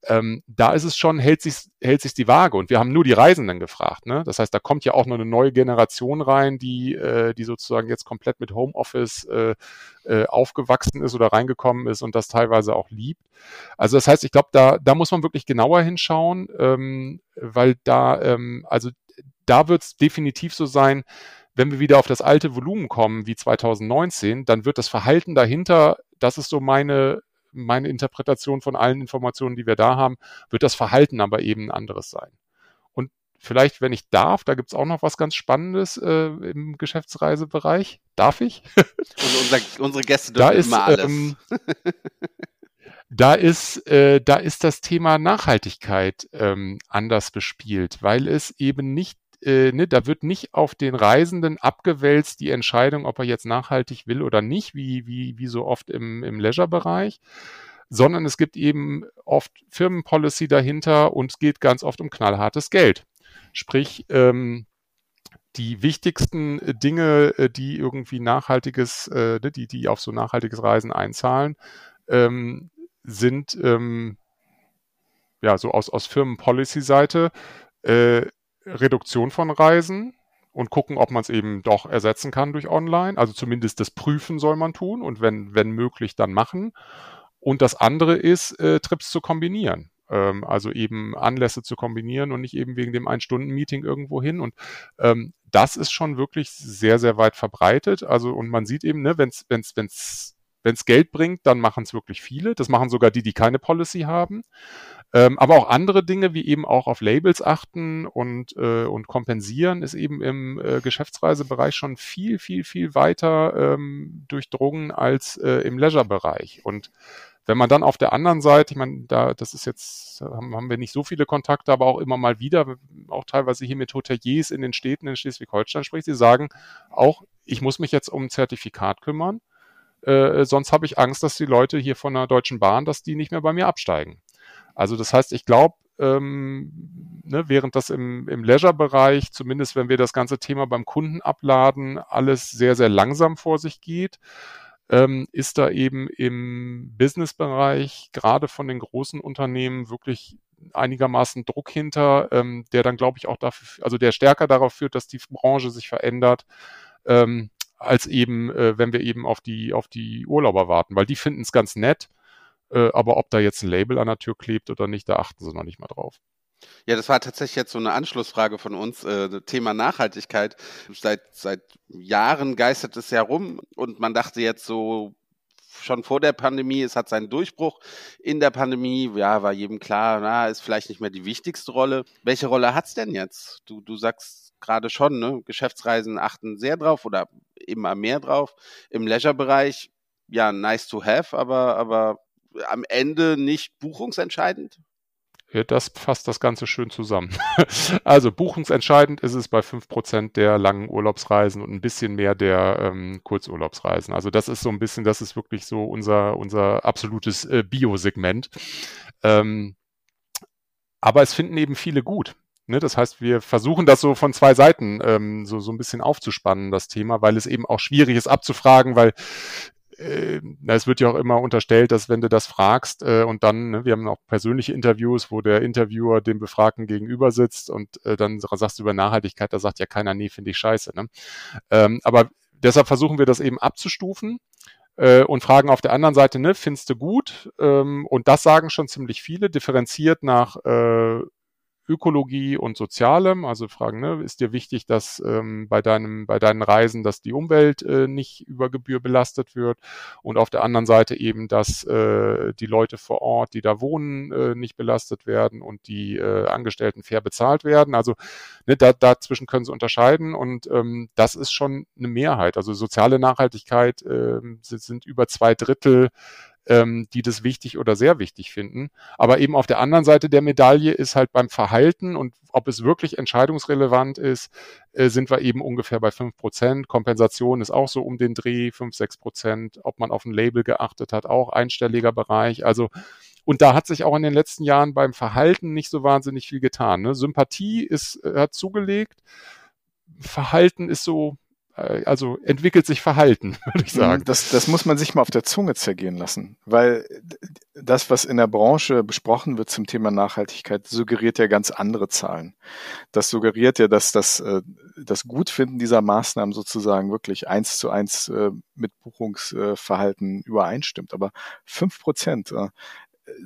ähm, da ist es schon, hält sich, hält sich die Waage. Und wir haben nur die Reisenden gefragt. Ne? Das heißt, da kommt ja auch noch eine neue Generation rein, die, äh, die sozusagen jetzt komplett mit Homeoffice äh, äh, aufgewachsen ist oder reingekommen ist und das teilweise auch liebt. Also das heißt, ich glaube, da, da muss man wirklich genauer hinschauen, ähm, weil da, ähm, also da wird es definitiv so sein, wenn wir wieder auf das alte Volumen kommen wie 2019, dann wird das Verhalten dahinter, das ist so meine, meine Interpretation von allen Informationen, die wir da haben, wird das Verhalten aber eben ein anderes sein. Und vielleicht, wenn ich darf, da gibt's auch noch was ganz Spannendes äh, im Geschäftsreisebereich. Darf ich? *laughs* Unser, unsere Gäste dürfen da ist, immer alles. Ähm, *laughs* da ist, äh, da ist das Thema Nachhaltigkeit ähm, anders bespielt, weil es eben nicht äh, ne, da wird nicht auf den Reisenden abgewälzt die Entscheidung, ob er jetzt nachhaltig will oder nicht, wie, wie, wie so oft im, im Leisure-Bereich, sondern es gibt eben oft Firmenpolicy dahinter und es geht ganz oft um knallhartes Geld. Sprich, ähm, die wichtigsten Dinge, äh, die irgendwie nachhaltiges, äh, ne, die, die auf so nachhaltiges Reisen einzahlen, ähm, sind ähm, ja so aus, aus Firmenpolicy-Seite äh, Reduktion von Reisen und gucken, ob man es eben doch ersetzen kann durch Online. Also zumindest das Prüfen soll man tun und wenn, wenn möglich, dann machen. Und das andere ist, äh, Trips zu kombinieren. Ähm, also eben Anlässe zu kombinieren und nicht eben wegen dem Ein-Stunden-Meeting irgendwo hin. Und ähm, das ist schon wirklich sehr, sehr weit verbreitet. Also, und man sieht eben, ne, wenn es wenn's, wenn's wenn es Geld bringt, dann machen es wirklich viele. Das machen sogar die, die keine Policy haben. Ähm, aber auch andere Dinge, wie eben auch auf Labels achten und, äh, und kompensieren, ist eben im äh, Geschäftsreisebereich schon viel, viel, viel weiter ähm, durchdrungen als äh, im Leisure-Bereich. Und wenn man dann auf der anderen Seite, ich meine, da, das ist jetzt, haben, wir nicht so viele Kontakte, aber auch immer mal wieder, auch teilweise hier mit Hoteliers in den Städten in Schleswig-Holstein spricht, sie sagen auch, ich muss mich jetzt um ein Zertifikat kümmern äh, sonst habe ich Angst, dass die Leute hier von der Deutschen Bahn, dass die nicht mehr bei mir absteigen. Also das heißt, ich glaube, ähm, ne, während das im, im Leisure-Bereich, zumindest wenn wir das ganze Thema beim Kunden abladen, alles sehr, sehr langsam vor sich geht, ähm, ist da eben im Business-Bereich gerade von den großen Unternehmen wirklich einigermaßen Druck hinter, ähm, der dann, glaube ich, auch dafür, also der stärker darauf führt, dass die Branche sich verändert. Ähm, als eben, äh, wenn wir eben auf die, auf die Urlauber warten, weil die finden es ganz nett, äh, aber ob da jetzt ein Label an der Tür klebt oder nicht, da achten sie noch nicht mal drauf. Ja, das war tatsächlich jetzt so eine Anschlussfrage von uns. Äh, Thema Nachhaltigkeit. Seit, seit Jahren geistert es ja rum und man dachte jetzt so schon vor der Pandemie, es hat seinen Durchbruch in der Pandemie. Ja, war jedem klar, na, ist vielleicht nicht mehr die wichtigste Rolle. Welche Rolle hat's denn jetzt? Du, du sagst gerade schon, ne? Geschäftsreisen achten sehr drauf oder immer mehr drauf. Im Leisure-Bereich, ja, nice to have, aber, aber am Ende nicht buchungsentscheidend? Das fasst das Ganze schön zusammen. *laughs* also buchungsentscheidend ist es bei fünf Prozent der langen Urlaubsreisen und ein bisschen mehr der ähm, Kurzurlaubsreisen. Also das ist so ein bisschen, das ist wirklich so unser, unser absolutes äh, Bio-Segment. Ähm, aber es finden eben viele gut. Ne, das heißt, wir versuchen das so von zwei Seiten ähm, so, so ein bisschen aufzuspannen, das Thema, weil es eben auch schwierig ist abzufragen, weil äh, es wird ja auch immer unterstellt, dass wenn du das fragst äh, und dann, ne, wir haben auch persönliche Interviews, wo der Interviewer dem Befragten gegenüber sitzt und äh, dann sagst du über Nachhaltigkeit, da sagt ja keiner, nee, finde ich scheiße. Ne? Ähm, aber deshalb versuchen wir das eben abzustufen äh, und fragen auf der anderen Seite, ne, findest du gut? Ähm, und das sagen schon ziemlich viele, differenziert nach äh, Ökologie und Sozialem, also fragen, ne, ist dir wichtig, dass ähm, bei, deinem, bei deinen Reisen, dass die Umwelt äh, nicht über Gebühr belastet wird und auf der anderen Seite eben, dass äh, die Leute vor Ort, die da wohnen, äh, nicht belastet werden und die äh, Angestellten fair bezahlt werden. Also ne, da, dazwischen können sie unterscheiden und ähm, das ist schon eine Mehrheit. Also soziale Nachhaltigkeit äh, sind, sind über zwei Drittel ähm, die das wichtig oder sehr wichtig finden. Aber eben auf der anderen Seite der Medaille ist halt beim Verhalten und ob es wirklich entscheidungsrelevant ist, äh, sind wir eben ungefähr bei fünf Prozent. Kompensation ist auch so um den Dreh, fünf sechs Prozent. Ob man auf ein Label geachtet hat, auch einstelliger Bereich. Also und da hat sich auch in den letzten Jahren beim Verhalten nicht so wahnsinnig viel getan. Ne? Sympathie ist, äh, hat zugelegt. Verhalten ist so also entwickelt sich Verhalten, *laughs* würde ich sagen. Das, das muss man sich mal auf der Zunge zergehen lassen, weil das, was in der Branche besprochen wird zum Thema Nachhaltigkeit, suggeriert ja ganz andere Zahlen. Das suggeriert ja, dass das, äh, das Gutfinden dieser Maßnahmen sozusagen wirklich eins zu eins äh, mit Buchungsverhalten übereinstimmt. Aber fünf Prozent,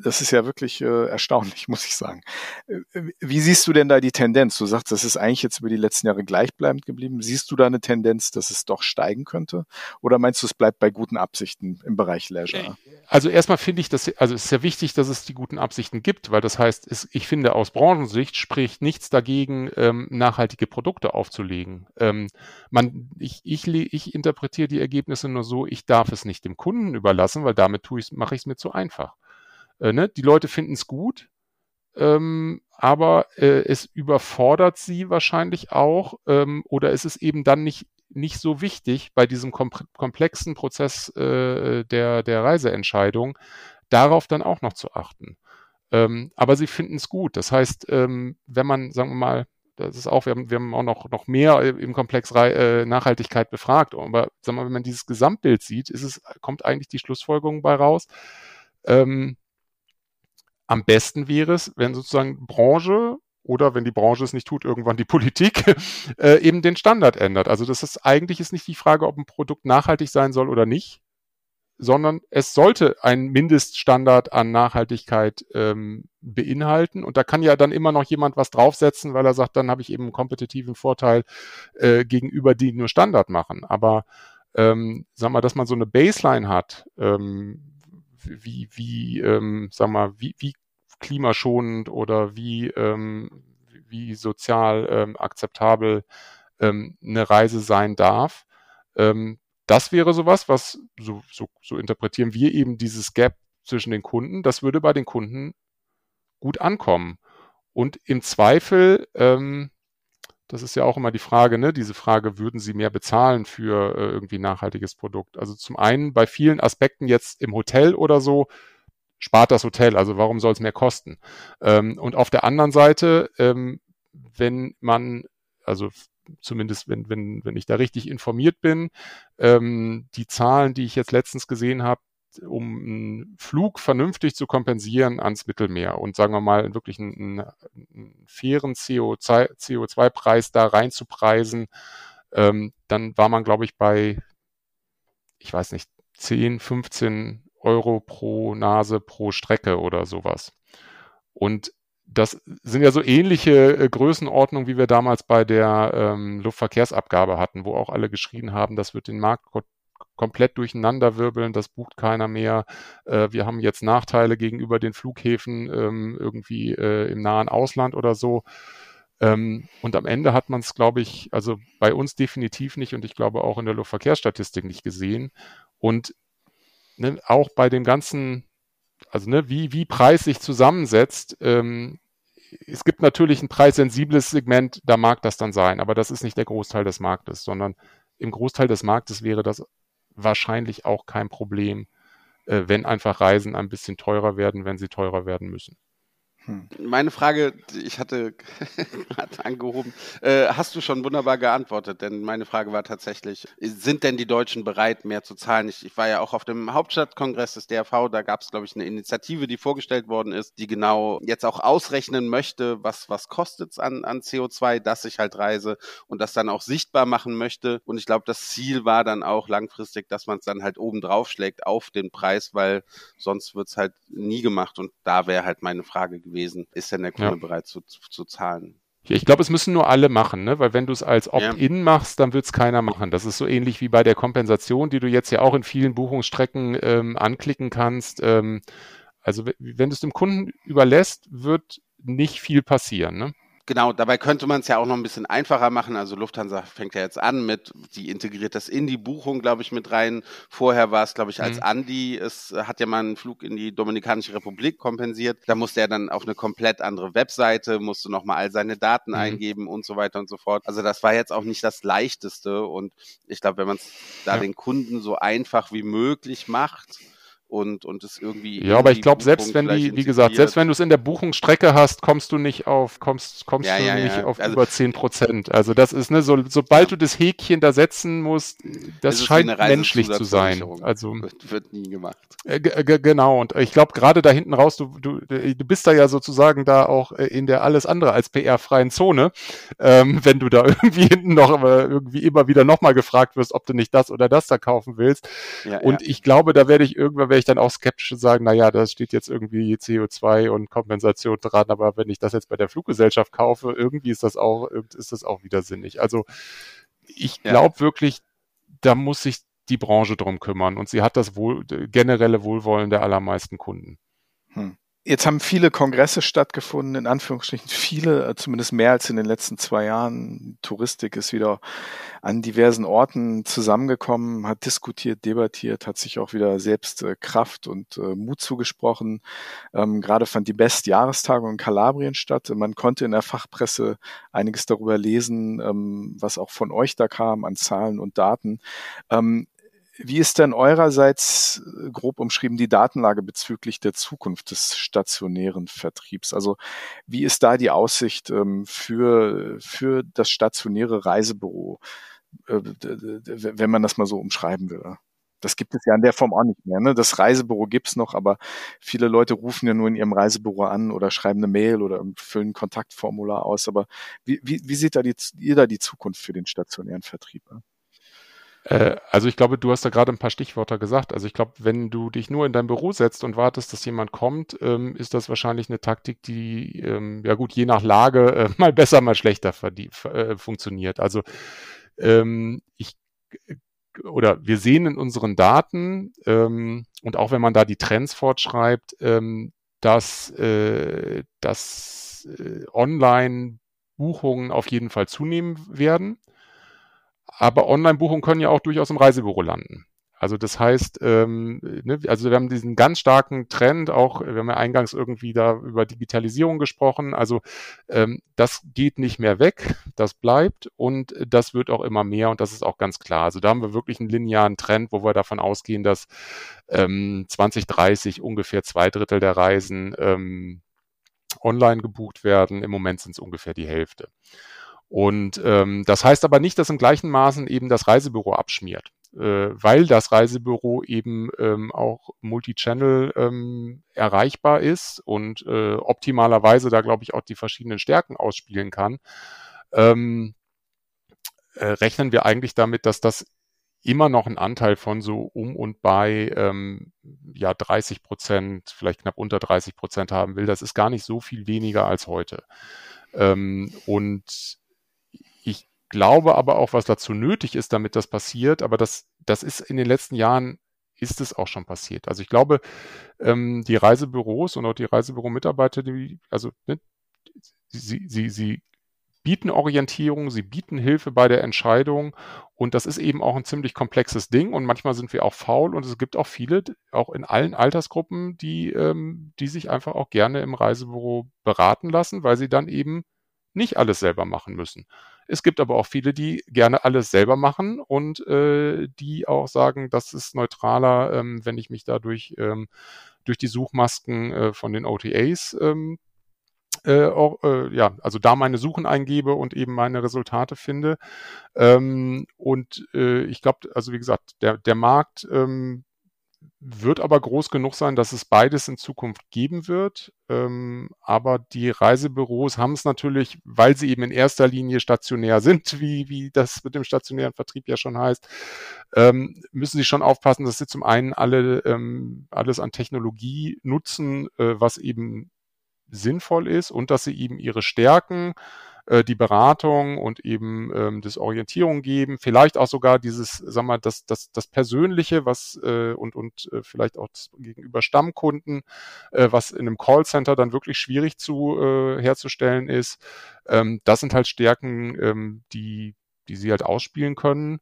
das ist ja wirklich äh, erstaunlich, *laughs* muss ich sagen. Äh, wie siehst du denn da die Tendenz? Du sagst, das ist eigentlich jetzt über die letzten Jahre gleichbleibend geblieben. Siehst du da eine Tendenz, dass es doch steigen könnte? Oder meinst du, es bleibt bei guten Absichten im Bereich Leisure? Also erstmal finde ich, dass, also es ist sehr wichtig, dass es die guten Absichten gibt, weil das heißt, es, ich finde aus Branchensicht spricht nichts dagegen, ähm, nachhaltige Produkte aufzulegen. Ähm, man, ich, ich, ich interpretiere die Ergebnisse nur so, ich darf es nicht dem Kunden überlassen, weil damit tue ich, mache ich es mir zu einfach. Äh, ne? Die Leute finden es gut, ähm, aber äh, es überfordert sie wahrscheinlich auch ähm, oder es ist eben dann nicht, nicht so wichtig bei diesem kom komplexen Prozess äh, der, der Reiseentscheidung, darauf dann auch noch zu achten. Ähm, aber sie finden es gut. Das heißt, ähm, wenn man, sagen wir mal, das ist auch, wir haben, wir haben auch noch, noch mehr im Komplex äh, Nachhaltigkeit befragt. Aber sagen wir mal, wenn man dieses Gesamtbild sieht, ist es, kommt eigentlich die Schlussfolgerung bei raus. Ähm, am besten wäre es, wenn sozusagen Branche oder wenn die Branche es nicht tut, irgendwann die Politik *laughs* äh, eben den Standard ändert. Also das ist eigentlich ist nicht die Frage, ob ein Produkt nachhaltig sein soll oder nicht, sondern es sollte einen Mindeststandard an Nachhaltigkeit ähm, beinhalten. Und da kann ja dann immer noch jemand was draufsetzen, weil er sagt, dann habe ich eben einen kompetitiven Vorteil äh, gegenüber die nur Standard machen. Aber ähm, sag mal, dass man so eine Baseline hat, ähm, wie, wie, ähm, sag mal, wie, wie klimaschonend oder wie, ähm, wie sozial ähm, akzeptabel ähm, eine Reise sein darf. Ähm, das wäre sowas, was so, so, so interpretieren wir eben dieses Gap zwischen den Kunden. Das würde bei den Kunden gut ankommen. Und im Zweifel, ähm, das ist ja auch immer die Frage, ne, diese Frage, würden Sie mehr bezahlen für äh, irgendwie nachhaltiges Produkt? Also zum einen bei vielen Aspekten jetzt im Hotel oder so, spart das Hotel, also warum soll es mehr kosten? Ähm, und auf der anderen Seite, ähm, wenn man, also zumindest wenn, wenn, wenn ich da richtig informiert bin, ähm, die Zahlen, die ich jetzt letztens gesehen habe, um einen Flug vernünftig zu kompensieren ans Mittelmeer und sagen wir mal wirklich einen, einen fairen CO2-Preis da reinzupreisen, ähm, dann war man, glaube ich, bei, ich weiß nicht, 10, 15 Euro pro Nase pro Strecke oder sowas. Und das sind ja so ähnliche äh, Größenordnungen, wie wir damals bei der ähm, Luftverkehrsabgabe hatten, wo auch alle geschrien haben, das wird den Markt komplett durcheinanderwirbeln, das bucht keiner mehr. Äh, wir haben jetzt Nachteile gegenüber den Flughäfen ähm, irgendwie äh, im nahen Ausland oder so. Ähm, und am Ende hat man es, glaube ich, also bei uns definitiv nicht und ich glaube auch in der Luftverkehrsstatistik nicht gesehen. Und ne, auch bei dem ganzen, also ne, wie, wie Preis sich zusammensetzt, ähm, es gibt natürlich ein preissensibles Segment, da mag das dann sein, aber das ist nicht der Großteil des Marktes, sondern im Großteil des Marktes wäre das wahrscheinlich auch kein Problem, äh, wenn einfach Reisen ein bisschen teurer werden, wenn sie teurer werden müssen. Hm. Meine Frage, ich hatte *laughs* gerade angehoben, äh, hast du schon wunderbar geantwortet, denn meine Frage war tatsächlich, sind denn die Deutschen bereit, mehr zu zahlen? Ich, ich war ja auch auf dem Hauptstadtkongress des DRV, da gab es, glaube ich, eine Initiative, die vorgestellt worden ist, die genau jetzt auch ausrechnen möchte, was, was kostet es an, an CO2, dass ich halt reise und das dann auch sichtbar machen möchte. Und ich glaube, das Ziel war dann auch langfristig, dass man es dann halt oben drauf schlägt auf den Preis, weil sonst wird es halt nie gemacht. Und da wäre halt meine Frage gewesen gewesen. Ist denn der Kunde ja. bereit zu, zu, zu zahlen? Ich glaube, es müssen nur alle machen, ne? weil wenn du es als Opt-in ja. machst, dann wird es keiner machen. Das ist so ähnlich wie bei der Kompensation, die du jetzt ja auch in vielen Buchungsstrecken ähm, anklicken kannst. Ähm, also wenn du es dem Kunden überlässt, wird nicht viel passieren. Ne? Genau, dabei könnte man es ja auch noch ein bisschen einfacher machen. Also Lufthansa fängt ja jetzt an mit, die integriert das in die Buchung, glaube ich, mit rein. Vorher war es, glaube ich, als mhm. Andi, es hat ja mal einen Flug in die Dominikanische Republik kompensiert. Da musste er dann auf eine komplett andere Webseite, musste nochmal all seine Daten mhm. eingeben und so weiter und so fort. Also das war jetzt auch nicht das Leichteste. Und ich glaube, wenn man es da ja. den Kunden so einfach wie möglich macht, und, und es irgendwie. Ja, aber ich glaube, selbst wenn die, wie gesagt, selbst wenn du es in der Buchungsstrecke hast, kommst du nicht auf, kommst, kommst ja, du ja, nicht ja. auf also, über zehn Prozent. Also das ist, ne, so, sobald du das Häkchen da setzen musst, das scheint menschlich zu sein. Also wird, nie gemacht. Äh, genau. Und ich glaube, gerade da hinten raus, du, du, du bist da ja sozusagen da auch äh, in der alles andere als PR-freien Zone, ähm, *laughs* wenn du da irgendwie hinten noch äh, irgendwie immer wieder nochmal gefragt wirst, ob du nicht das oder das da kaufen willst. und ich glaube, da werde ich irgendwann ich dann auch skeptisch und sagen, na ja, da steht jetzt irgendwie CO2 und Kompensation dran, aber wenn ich das jetzt bei der Fluggesellschaft kaufe, irgendwie ist das auch, ist das auch wieder sinnig. Also ich glaube ja. wirklich, da muss sich die Branche drum kümmern und sie hat das wohl, generelle Wohlwollen der allermeisten Kunden. Hm. Jetzt haben viele Kongresse stattgefunden, in Anführungsstrichen viele, äh, zumindest mehr als in den letzten zwei Jahren. Touristik ist wieder an diversen Orten zusammengekommen, hat diskutiert, debattiert, hat sich auch wieder selbst äh, Kraft und äh, Mut zugesprochen. Ähm, gerade fand die Best-Jahrestagung in Kalabrien statt. Man konnte in der Fachpresse einiges darüber lesen, ähm, was auch von euch da kam an Zahlen und Daten. Ähm, wie ist denn eurerseits äh, grob umschrieben die Datenlage bezüglich der Zukunft des stationären Vertriebs? Also wie ist da die Aussicht ähm, für, für das stationäre Reisebüro, äh, wenn man das mal so umschreiben will? Das gibt es ja in der Form auch nicht mehr. Ne? Das Reisebüro gibt's noch, aber viele Leute rufen ja nur in ihrem Reisebüro an oder schreiben eine Mail oder füllen ein Kontaktformular aus. Aber wie, wie, wie sieht da die, ihr da die Zukunft für den stationären Vertrieb? Äh, also ich glaube, du hast da gerade ein paar Stichworte gesagt. Also ich glaube, wenn du dich nur in dein Büro setzt und wartest, dass jemand kommt, ähm, ist das wahrscheinlich eine Taktik, die, ähm, ja gut, je nach Lage äh, *laughs* mal besser, mal schlechter äh, funktioniert. Also ähm, ich oder wir sehen in unseren Daten ähm, und auch wenn man da die Trends fortschreibt, ähm, dass, äh, dass äh, Online-Buchungen auf jeden Fall zunehmen werden. Aber Online-Buchungen können ja auch durchaus im Reisebüro landen. Also das heißt, ähm, ne, also wir haben diesen ganz starken Trend, auch wir haben ja eingangs irgendwie da über Digitalisierung gesprochen. Also ähm, das geht nicht mehr weg, das bleibt und das wird auch immer mehr und das ist auch ganz klar. Also da haben wir wirklich einen linearen Trend, wo wir davon ausgehen, dass ähm, 2030 ungefähr zwei Drittel der Reisen ähm, online gebucht werden. Im Moment sind es ungefähr die Hälfte. Und ähm, das heißt aber nicht, dass im gleichen Maßen eben das Reisebüro abschmiert, äh, weil das Reisebüro eben ähm, auch Multichannel ähm, erreichbar ist und äh, optimalerweise da, glaube ich, auch die verschiedenen Stärken ausspielen kann. Ähm, äh, rechnen wir eigentlich damit, dass das immer noch einen Anteil von so um und bei ähm, ja 30 Prozent, vielleicht knapp unter 30 Prozent haben will. Das ist gar nicht so viel weniger als heute. Ähm, und glaube aber auch, was dazu nötig ist, damit das passiert. Aber das, das ist in den letzten Jahren ist es auch schon passiert. Also ich glaube, ähm, die Reisebüros und auch die Reisebüro-Mitarbeiter, die, also ne, sie, sie, sie bieten Orientierung, sie bieten Hilfe bei der Entscheidung und das ist eben auch ein ziemlich komplexes Ding und manchmal sind wir auch faul und es gibt auch viele, auch in allen Altersgruppen, die, ähm, die sich einfach auch gerne im Reisebüro beraten lassen, weil sie dann eben nicht alles selber machen müssen. Es gibt aber auch viele, die gerne alles selber machen und äh, die auch sagen, das ist neutraler, ähm, wenn ich mich dadurch ähm, durch die Suchmasken äh, von den OTAs ähm, äh, auch, äh, ja, also da meine Suchen eingebe und eben meine Resultate finde. Ähm, und äh, ich glaube, also wie gesagt, der, der Markt ähm, wird aber groß genug sein, dass es beides in Zukunft geben wird. Ähm, aber die Reisebüros haben es natürlich, weil sie eben in erster Linie stationär *laughs* sind, wie, wie das mit dem stationären Vertrieb ja schon heißt, ähm, müssen sie schon aufpassen, dass sie zum einen alle ähm, alles an Technologie nutzen, äh, was eben sinnvoll ist und dass sie eben ihre Stärken äh, die Beratung und eben ähm, das Orientierung geben, vielleicht auch sogar dieses, sag mal, das, das, das Persönliche, was äh, und, und äh, vielleicht auch gegenüber Stammkunden, äh, was in einem Callcenter dann wirklich schwierig zu äh, herzustellen ist. Ähm, das sind halt Stärken, ähm, die, die sie halt ausspielen können.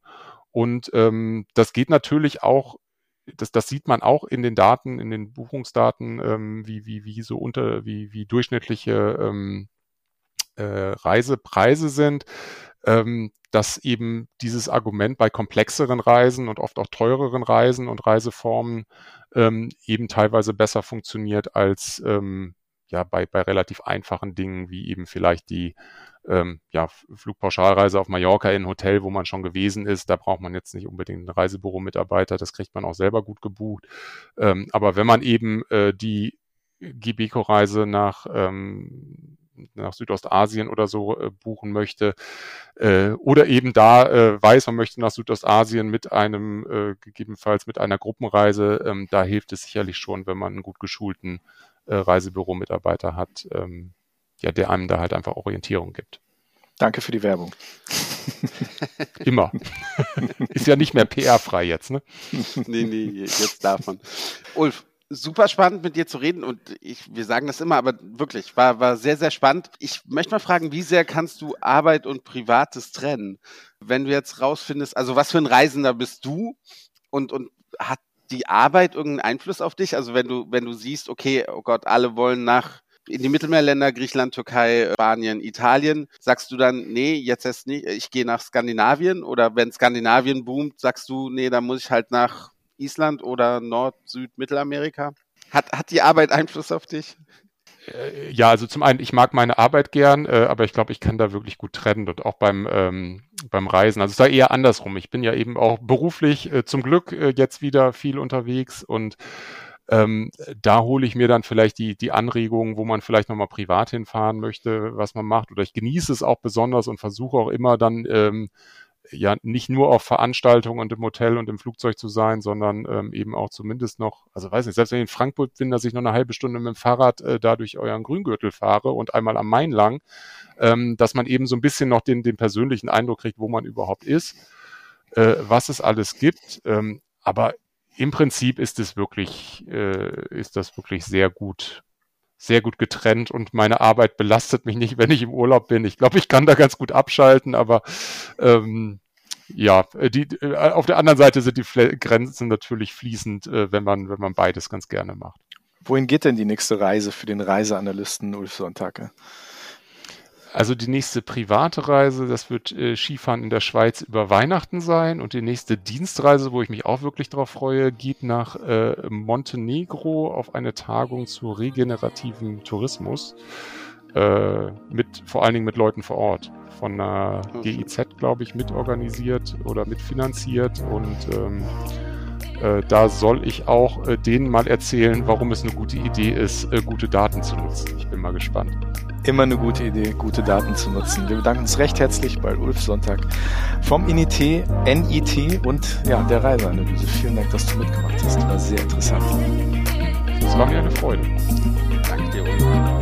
Und ähm, das geht natürlich auch das, das sieht man auch in den Daten, in den Buchungsdaten, ähm, wie, wie, wie so unter, wie, wie durchschnittliche ähm, äh, Reisepreise sind, ähm, dass eben dieses Argument bei komplexeren Reisen und oft auch teureren Reisen und Reiseformen ähm, eben teilweise besser funktioniert als ähm, ja bei, bei relativ einfachen Dingen wie eben vielleicht die ähm, ja, Flugpauschalreise auf Mallorca in ein Hotel, wo man schon gewesen ist. Da braucht man jetzt nicht unbedingt einen Reisebüro-Mitarbeiter, das kriegt man auch selber gut gebucht. Ähm, aber wenn man eben äh, die Gibeco-Reise nach ähm, nach Südostasien oder so äh, buchen möchte äh, oder eben da äh, weiß, man möchte nach Südostasien mit einem äh, gegebenenfalls mit einer Gruppenreise, ähm, da hilft es sicherlich schon, wenn man einen gut geschulten äh, Reisebüro-Mitarbeiter hat, ähm, ja, der einem da halt einfach Orientierung gibt. Danke für die Werbung. *laughs* Immer. *laughs* Ist ja nicht mehr PR-frei jetzt, ne? nee, nee, jetzt darf man. Ulf, super spannend mit dir zu reden und ich, wir sagen das immer, aber wirklich, war, war sehr, sehr spannend. Ich möchte mal fragen, wie sehr kannst du Arbeit und Privates trennen? Wenn du jetzt rausfindest, also was für ein Reisender bist du und, und hat die Arbeit irgendeinen Einfluss auf dich? Also wenn du, wenn du siehst, okay, oh Gott, alle wollen nach in die Mittelmeerländer, Griechenland, Türkei, Spanien, Italien, sagst du dann, nee, jetzt erst nicht, ich gehe nach Skandinavien oder wenn Skandinavien boomt, sagst du, nee, dann muss ich halt nach Island oder Nord-, Süd-, Mittelamerika? Hat, hat die Arbeit Einfluss auf dich? Äh, ja, also zum einen, ich mag meine Arbeit gern, äh, aber ich glaube, ich kann da wirklich gut trennen und auch beim, ähm, beim Reisen. Also es war eher andersrum. Ich bin ja eben auch beruflich äh, zum Glück äh, jetzt wieder viel unterwegs und ähm, da hole ich mir dann vielleicht die, die Anregungen, wo man vielleicht nochmal privat hinfahren möchte, was man macht. Oder ich genieße es auch besonders und versuche auch immer dann ähm, ja nicht nur auf Veranstaltungen und im Hotel und im Flugzeug zu sein, sondern ähm, eben auch zumindest noch, also weiß nicht, selbst wenn ich in Frankfurt bin, dass ich noch eine halbe Stunde mit dem Fahrrad äh, da durch euren Grüngürtel fahre und einmal am Main lang, ähm, dass man eben so ein bisschen noch den, den persönlichen Eindruck kriegt, wo man überhaupt ist, äh, was es alles gibt. Ähm, aber im Prinzip ist es wirklich, äh, ist das wirklich sehr gut sehr gut getrennt und meine Arbeit belastet mich nicht, *laughs* wenn ich im Urlaub bin. Ich glaube, ich kann da ganz gut abschalten, aber ähm, ja, die, äh, auf der anderen Seite sind die Grenzen natürlich fließend, äh, wenn man, wenn man beides ganz gerne macht. Wohin geht denn die nächste Reise für den Reiseanalysten Ulf Sonntag? Also die nächste private Reise, das wird äh, Skifahren in der Schweiz über Weihnachten sein. Und die nächste Dienstreise, wo ich mich auch wirklich darauf freue, geht nach äh, Montenegro auf eine Tagung zu regenerativen Tourismus. Äh, mit vor allen Dingen mit Leuten vor Ort. Von einer GIZ, glaube ich, mitorganisiert oder mitfinanziert. Und ähm, äh, da soll ich auch äh, denen mal erzählen, warum es eine gute Idee ist, äh, gute Daten zu nutzen. Ich bin mal gespannt. Immer eine gute Idee, gute Daten zu nutzen. Wir bedanken uns recht herzlich bei Ulf Sonntag vom INIT, NIT und ja, der Reiseanalyse. Vielen Dank, dass du mitgemacht hast. War sehr interessant. Es war mir eine Freude. Danke dir, Ulf.